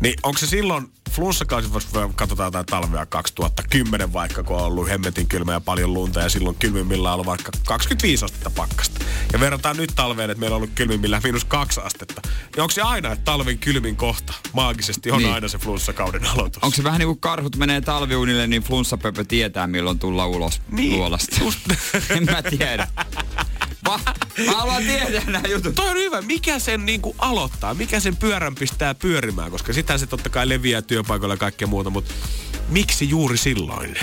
Niin onko se silloin flunssakausi, jos katsotaan jotain talvea 2010 vaikka, kun on ollut hemmetin kylmä ja paljon lunta ja silloin kylmimmillään on ollut vaikka 25 astetta pakkasta. Ja verrataan nyt talveen, että meillä on ollut kylmimmillään miinus kaksi astetta. Niin onko se aina, että talven kylmin kohta maagisesti on Niin. niin. aina se flunssakauden aloitus? Onko se vähän niin kuin karhut menee talviunille, niin flunssapöpö tietää, milloin tulla ulos Niin, luolasta? just. [laughs] en mä tiedä. [laughs] Va, mä haluan tietää nämä jutut. Toi on hyvä. Mikä sen niinku aloittaa? Mikä sen pyörän pistää pyörimään? Koska sitä se totta kai leviää työpaikoilla ja kaikkea muuta, mutta miksi juuri silloin?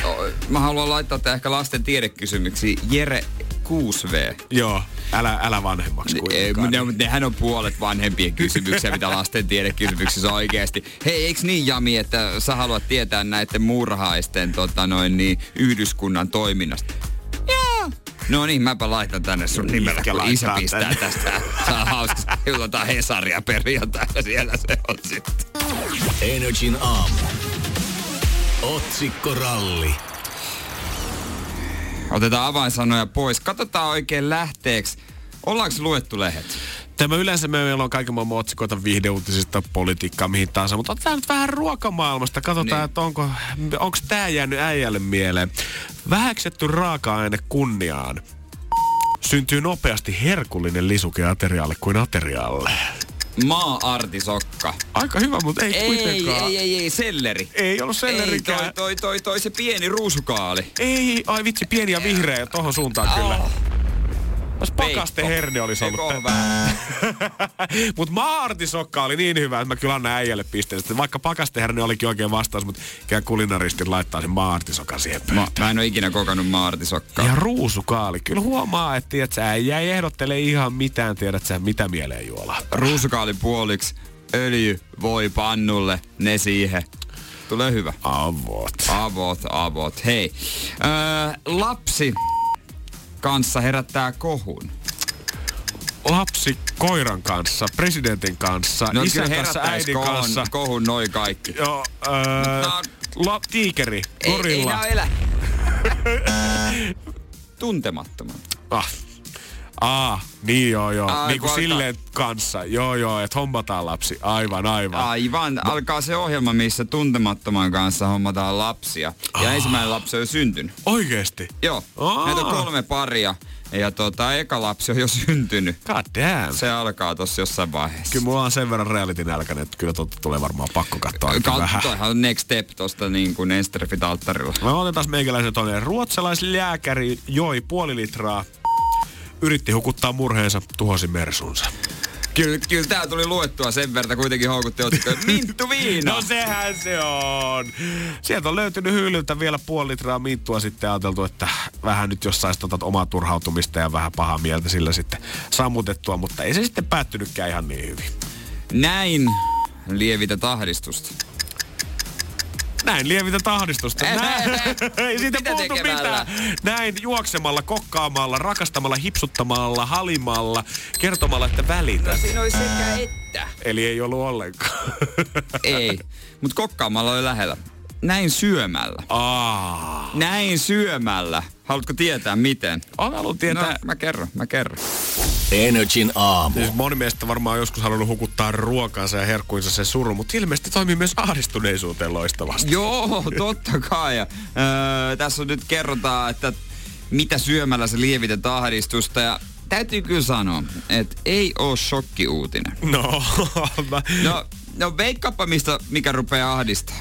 Mä haluan laittaa tää ehkä lasten tiedekysymyksiä. Jere 6V. Joo, älä, älä vanhemmaksi kuitenkaan. ne, mutta nehän on puolet vanhempien kysymyksiä, mitä lasten tiedekysymyksissä on oikeasti. Hei, eiks niin Jami, että sä haluat tietää näiden murhaisten tota noin, niin, yhdyskunnan toiminnasta? Joo. No niin, mäpä laitan tänne sun nimellä, Mitkä kun isä pistää tänne? tästä. Saa hauskasti jotain Hesaria perjantaina, siellä se on sitten. Energin aamu. Otsikkoralli. Otetaan avainsanoja pois. Katsotaan oikein lähteeksi. Ollaanko luettu lehdet? Tämä yleensä meillä on kaiken maailman otsikoita viihdeuutisista, politiikkaa, mihin tahansa, mutta otetaan nyt vähän ruokamaailmasta. Katsotaan, Niin. niin. että onko, onko tämä jäänyt äijälle mieleen. Vähäksetty raaka-aine kunniaan. Syntyy nopeasti herkullinen lisuke ateriaalle kuin aterialle. Maa-artisokka. Aika hyvä, mutta ei, Ei, kuitenkaan. ei, ei, ei, selleri. Ei ollut Ei, sellerikään. toi, toi, toi, toi, se pieni ruusukaali. Ei, ai vitsi, pieni ja vihreä tohon suuntaan kyllä. Jos pakaste herne olisi ollut. [laughs] Mutta maartisokka oli niin hyvä, että mä kyllä annan äijälle pisteen. Sitten vaikka pakasteherne olikin oikein vastaus, mutta ikään kulinaristit laittaa sen maartisokan siihen Mä, mä en ole ikinä kokannut maartisokkaa. Ja ruusukaali. Kyllä huomaa, että tiedät, sä äijä ei ehdottele ihan mitään, tiedät sä mitä mieleen juola. Ruusukaali puoliksi, öljy, voi pannulle, ne siihen. Tulee hyvä. Avot. Avot, avot. Hei, öö, lapsi kanssa herättää kohun. Lapsi koiran kanssa, presidentin kanssa, No isän kanssa, äidin kohun, kanssa. kohun noin kaikki. Joo, öö, Mutta- la, tiikeri, Ei, ei gorilla. nää elä. [laughs] Tuntemattoman. Ah. Aa, niin joo joo. Ai, niin kuin alkaa- silleen kanssa. Joo joo, että hommataan lapsi. Aivan, aivan. Aivan, alkaa se ohjelma, missä tuntemattoman kanssa hommataan lapsia. Ja ensimmäinen lapsi on jo syntynyt. Oikeesti? Joo, Aa. näitä on kolme paria. Ja tota, eka lapsi on jo syntynyt. God damn. Se alkaa tossa jossain vaiheessa. Kyllä mulla on sen verran reality nälkäinen, että kyllä totta tulee varmaan pakko katsoa vähän. On next step tosta niin kuin Ensterfit alttarilla. Me otetaan meikäläisen toinen. Ruotsalaislääkäri joi puoli litraa. Yritti hukuttaa murheensa, tuhosi mersunsa. Kyllä, kyllä tää tuli luettua sen verran kuitenkin houkutti otsikkoja. [laughs] Minttu viina! No sehän se on. Sieltä on löytynyt hyllyltä vielä puoli litraa minttua sitten ajateltu, että vähän nyt jos sais tota omaa turhautumista ja vähän pahaa mieltä sillä sitten sammutettua, mutta ei se sitten päättynytkään ihan niin hyvin. Näin lievitä tahdistusta. Näin lievitä tahdistusta. Ei, Näin. ei, [laughs] ei. siitä Mitä puutu tekemällä? mitään. Näin juoksemalla, kokkaamalla, rakastamalla, hipsuttamalla, halimalla, kertomalla, että välitä. Siinä oli sekä että. Eli ei ollut ollenkaan. [laughs] Ei, mut kokkaamalla oli lähellä. Näin syömällä. Aa. Näin syömällä. Haluatko tietää miten? On halunnut tietää. No, mä kerron, mä kerron. Energin aamu. Siis moni meistä varmaan on joskus halunnut hukuttaa ruokansa ja herkkuinsa se suru, mutta ilmeisesti toimii myös ahdistuneisuuteen loistavasti. Joo, totta kai. Ja, öö, tässä on nyt kerrotaan, että mitä syömällä se lievitet ahdistusta. Ja täytyy kyllä sanoa, että ei oo shokkiuutinen. No, [laughs] mä, No, no veikkaappa mistä, mikä rupeaa ahdistaa.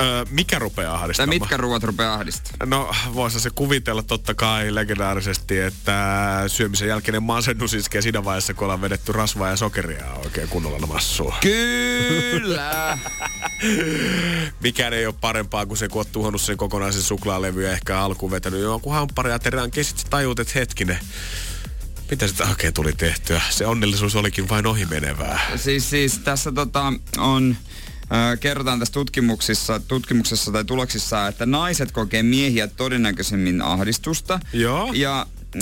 Öö, mikä rupeaa Tai ahdistamaan? mitkä ruoat rupeaa ahdistaa. No, voisi se kuvitella totta kai legendaarisesti, että syömisen jälkeinen masennus iskee siinä vaiheessa, kun ollaan vedetty rasvaa ja sokeria oikein kunnolla massua. Kyllä. [laughs] Mikään ei ole parempaa kuin se, kun oot tuhonnut sen kokonaisen suklaalevy ja ehkä alkuun vetänyt jonkun hampari ja terään kesit tajuut, että hetkinen, mitä sitä oikein tuli tehtyä? Se onnellisuus olikin vain ohimenevää. siis, siis tässä tota on kerrotaan tässä tutkimuksissa, tutkimuksessa tai tuloksissa, että naiset kokee miehiä todennäköisemmin ahdistusta. Joo. Ja ö,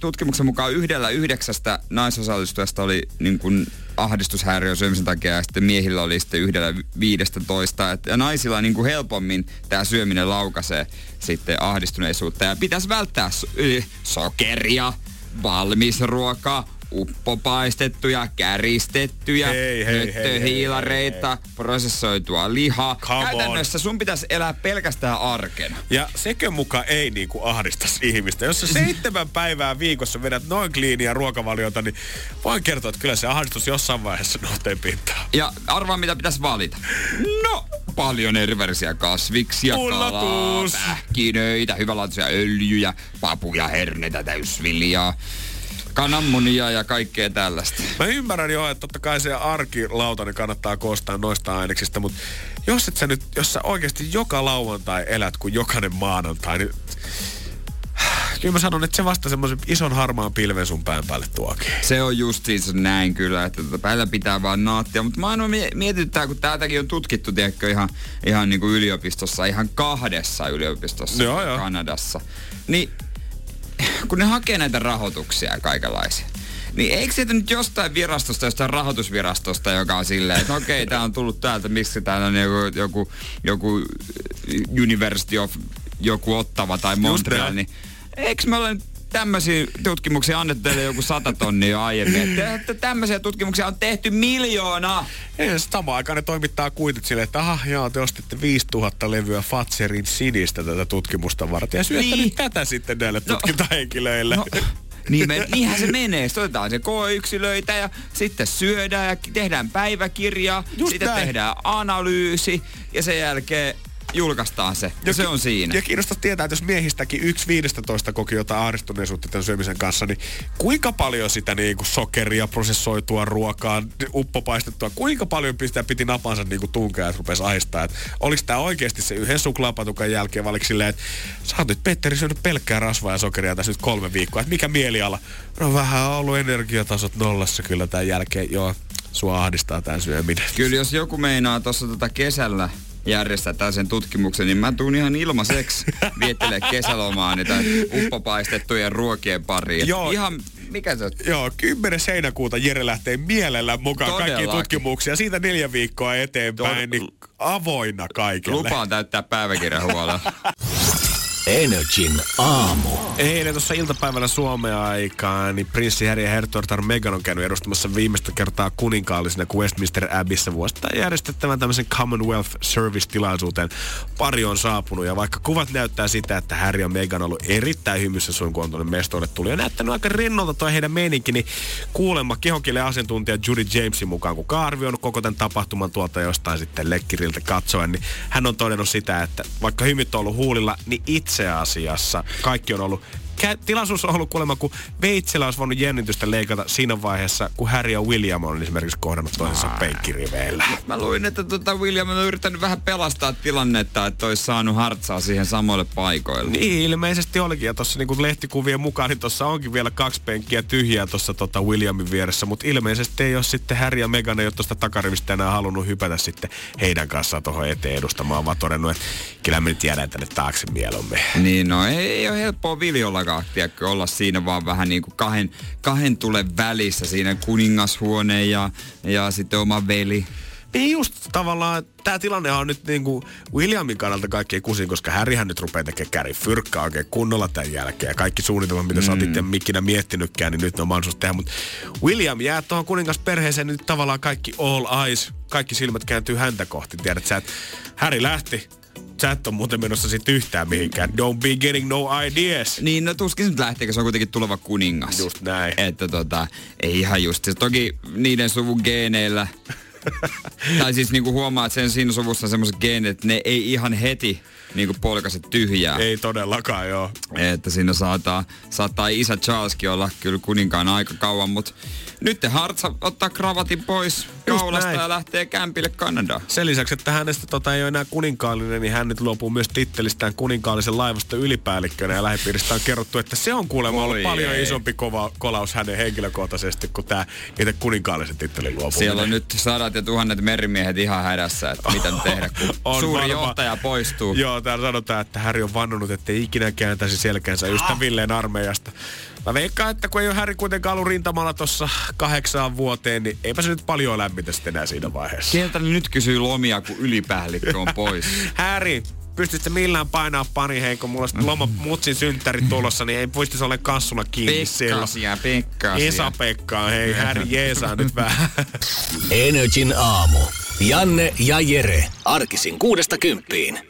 tutkimuksen mukaan yhdellä yhdeksästä naisosallistujasta oli niin kuin ahdistushäiriö syömisen takia ja sitten miehillä oli sitten yhdellä viidestä toista. Et, ja naisilla niin kuin helpommin tämä syöminen laukaisee sitten ahdistuneisuutta. Ja pitäisi välttää so- sokeria, valmisruokaa, uppopaistettuja, käristettyjä, Hei, hei, hei, nöttöhiilareita, prosessoitua lihaa. Come on. Käytännössä sun pitäisi elää pelkästään arkena. Ja sekö muka ei niinku ahdistas ihmistä. Jos sä [laughs] seitsemän päivää viikossa vedät noin kliiniä ruokavaliota, niin voin kertoa, että kyllä se ahdistus jossain vaiheessa nousee pintaan. Ja arvaa mitä pitäisi valita. No, paljon eri kasviksia, kalaa, Pullatus. pähkinöitä, hyvänlaatuisia öljyjä, papuja, herneitä, täysviljaa, kananmunia ja kaikkea tällaista. Mä ymmärrän jo, että totta kai se arkilautanen kannattaa koostaa noista aineksista, mutta jos et sä nyt, jos sä oikeasti joka lauantai elät kuin jokainen maanantai, niin kyllä mä sanon, että se vasta semmoisen ison harmaan pilven sun pään päälle tuokii. Se on justiinsa näin kyllä, että tota päällä pitää vaan naattia. Mutta mä aina mie- mietityttää, kun täältäkin on tutkittu, tiedätkö, ihan, ihan niin kuin yliopistossa, ihan kahdessa yliopistossa Joo, joo. Kanadassa. Niin kun ne hakee näitä rahoituksia ja kaikenlaisia, niin eikö sieltä nyt jostain virastosta, jostain rahoitusvirastosta, joka on silleen, että okei, tää on tullut täältä, miksi täällä on joku, joku, joku University of joku Ottava tai Montreal, niin eikö me ole tämmöisiä tutkimuksia annettu teille joku sata tonnia aiemmin, että, tämmöisiä tutkimuksia on tehty miljoona. Ja samaan aikaan ne toimittaa kuitit silleen, että aha, joo, te ostitte 5000 levyä Fatserin sinistä tätä tutkimusta varten. Ja syötte Niin. nyt tätä sitten näille No. tutkintahenkilöille. No, niin me, niinhän se menee. Sitten otetaan se koeyksilöitä ja sitten syödään ja tehdään päiväkirjaa. Just sitten näin. tehdään analyysi ja sen jälkeen julkaistaan se. Ja, se ki- on siinä. Ja kiinnostaisi tietää, että jos miehistäkin yksi 15 koki jotain ahdistuneisuutta tämän syömisen kanssa, niin kuinka paljon sitä niin kuin sokeria, prosessoitua ruokaa, uppopaistettua, kuinka paljon sitä piti napansa niin kuin tunkea, että rupesi ahistaa. Että oliko tämä oikeasti se yhden suklaapatukan jälkeen, vai oliko silleen, että sä oot nyt Petteri syönyt pelkkää rasvaa ja sokeria tässä nyt kolme viikkoa, että mikä mieliala? No vähän on ollut energiatasot nollassa kyllä tämän jälkeen, joo, sua ahdistaa tämä syöminen. Kyllä jos joku meinaa tuossa tota kesällä järjestää tällaisen tutkimuksen, niin mä tuun ihan ilmaiseksi viettelee kesälomaa niitä uppopaistettujen ruokien pariin. Joo. Ihan, mikä se on? Joo, 10. heinäkuuta Jere lähtee mielellään mukaan kaikkiin Todellakin. tutkimuksiin. Siitä neljä viikkoa eteenpäin, Tod- niin avoinna kaikille. Lupaan täyttää päiväkirjan huolella. [laughs] Energin aamu. Eilen tuossa iltapäivällä Suomea aikaan, niin prinssi Harry ja herttuartar Meghan on käynyt edustamassa viimeistä kertaa kuninkaallisena Westminster Abbeyssä vuosittain järjestettävän tämmöisen Commonwealth Service-tilaisuuteen. Pari on saapunut ja vaikka kuvat näyttää sitä, että Harry ja Meghan on ollut erittäin hymyssä sun kun on tuonne mestoille tuli ja näyttänyt aika rinnolta tuo heidän meininki, niin kuulemma kehonkille asiantuntija Judy Jamesin mukaan, kun on arvioinut koko tämän tapahtuman tuolta jostain sitten lekkiriltä katsoen, niin hän on todennut sitä, että vaikka hymyt on ollut huulilla, niin itse asiassa. Kaikki on ollut tilaisuus on ollut kuulemma, kun veitsellä olisi voinut jännitystä leikata siinä vaiheessa, kun Harry ja William on esimerkiksi kohdannut toisensa penkkiriveillä. Mä luin, että tota William on yrittänyt vähän pelastaa tilannetta, että olisi saanut hartsaa siihen samoille paikoille. Niin, ilmeisesti olikin. Ja tuossa niinku lehtikuvien mukaan, niin tuossa onkin vielä kaksi penkkiä tyhjää tuossa tota Williamin vieressä. Mutta ilmeisesti ei ole sitten Harry ja Meghan ei ole tuosta takarivistä enää halunnut hypätä sitten heidän kanssaan tuohon eteen edustamaan, vaan todennut, että kyllä me nyt jäädään tänne taakse mieluummin. Niin, no ei, ei ole helppoa Viljollakaan, tiedätkö, olla siinä vaan vähän niin kuin kahden, kahden tulen välissä siinä kuningashuone ja, ja sitten oma veli. Niin just tavallaan, tämä tilanne on nyt niinku Williamin kannalta kaikkein kusin, koska Harryhän nyt rupeaa tekemään käri fyrkkaa oikein kunnolla tämän jälkeen. Ja kaikki suunnitelmat, mitä sä oot itse mikkinä miettinytkään, niin nyt ne on mahdollisuus tehdä. Mutta William jää tuohon kuningasperheeseen nyt tavallaan kaikki all eyes, kaikki silmät kääntyy häntä kohti. Tiedät sä, että Harry lähti, sä et ole muuten menossa sit yhtään mihinkään. Don't be getting no ideas. Niin, no tuskin se nyt lähtee, kun se on kuitenkin tuleva kuningas. Just näin. Että tota, ei ihan just. Toki niiden suvun geeneillä, [laughs] tai siis niinku huomaa, että sen siinä suvussa semmoiset geenit, että ne ei ihan heti niinku polkaset tyhjää. Ei todellakaan, joo. Että siinä saattaa, saattaa isä Charleskin olla kyllä kuninkaan aika kauan, mutta nyt Hartsa ottaa kravatin pois kaulasta ja lähtee kämpille Kanadaan. Sen lisäksi, että hänestä tota, ei ole enää kuninkaallinen, niin hän nyt luopuu myös tittelistään kuninkaallisen laivaston ylipäällikkönä. Ja lähipiiristä on kerrottu, että se on kuulemma ollut Oi paljon ei. isompi kova, kolaus hänen henkilökohtaisesti kuin tämä itse kuninkaallisen tittelin luopuminen. Siellä on nyt sadat ja tuhannet merimiehet ihan hädässä, että mitä tehdä, kun [laughs] On suuri varma. johtaja poistuu. Joo, täällä sanotaan, että Häri on vannonut, ettei ikinä kääntäisi selkänsä just tämän Villeen armeijasta. Mä veikkaan, että kun ei ole Häri kuitenkaan ollut rintamalla tuossa kahdeksaan vuoteen, niin eipä se nyt paljon lämmitä sitten enää siinä vaiheessa. Sieltä ne nyt kysyy lomia, kun ylipäällikkö on pois. [laughs] Häri, pystytkö millään painaa pani, hei, kun mulla on loma [laughs] mutsin synttärit tulossa, niin ei pystyisi olemaan kassuna kiinni silloin. Pekkasia, Pekkasia. Esa-Pekka, hei, Häri jeesaa nyt vähän. [laughs] Energin aamu. Janne ja Jere. Arkisin kuudesta kymppiin.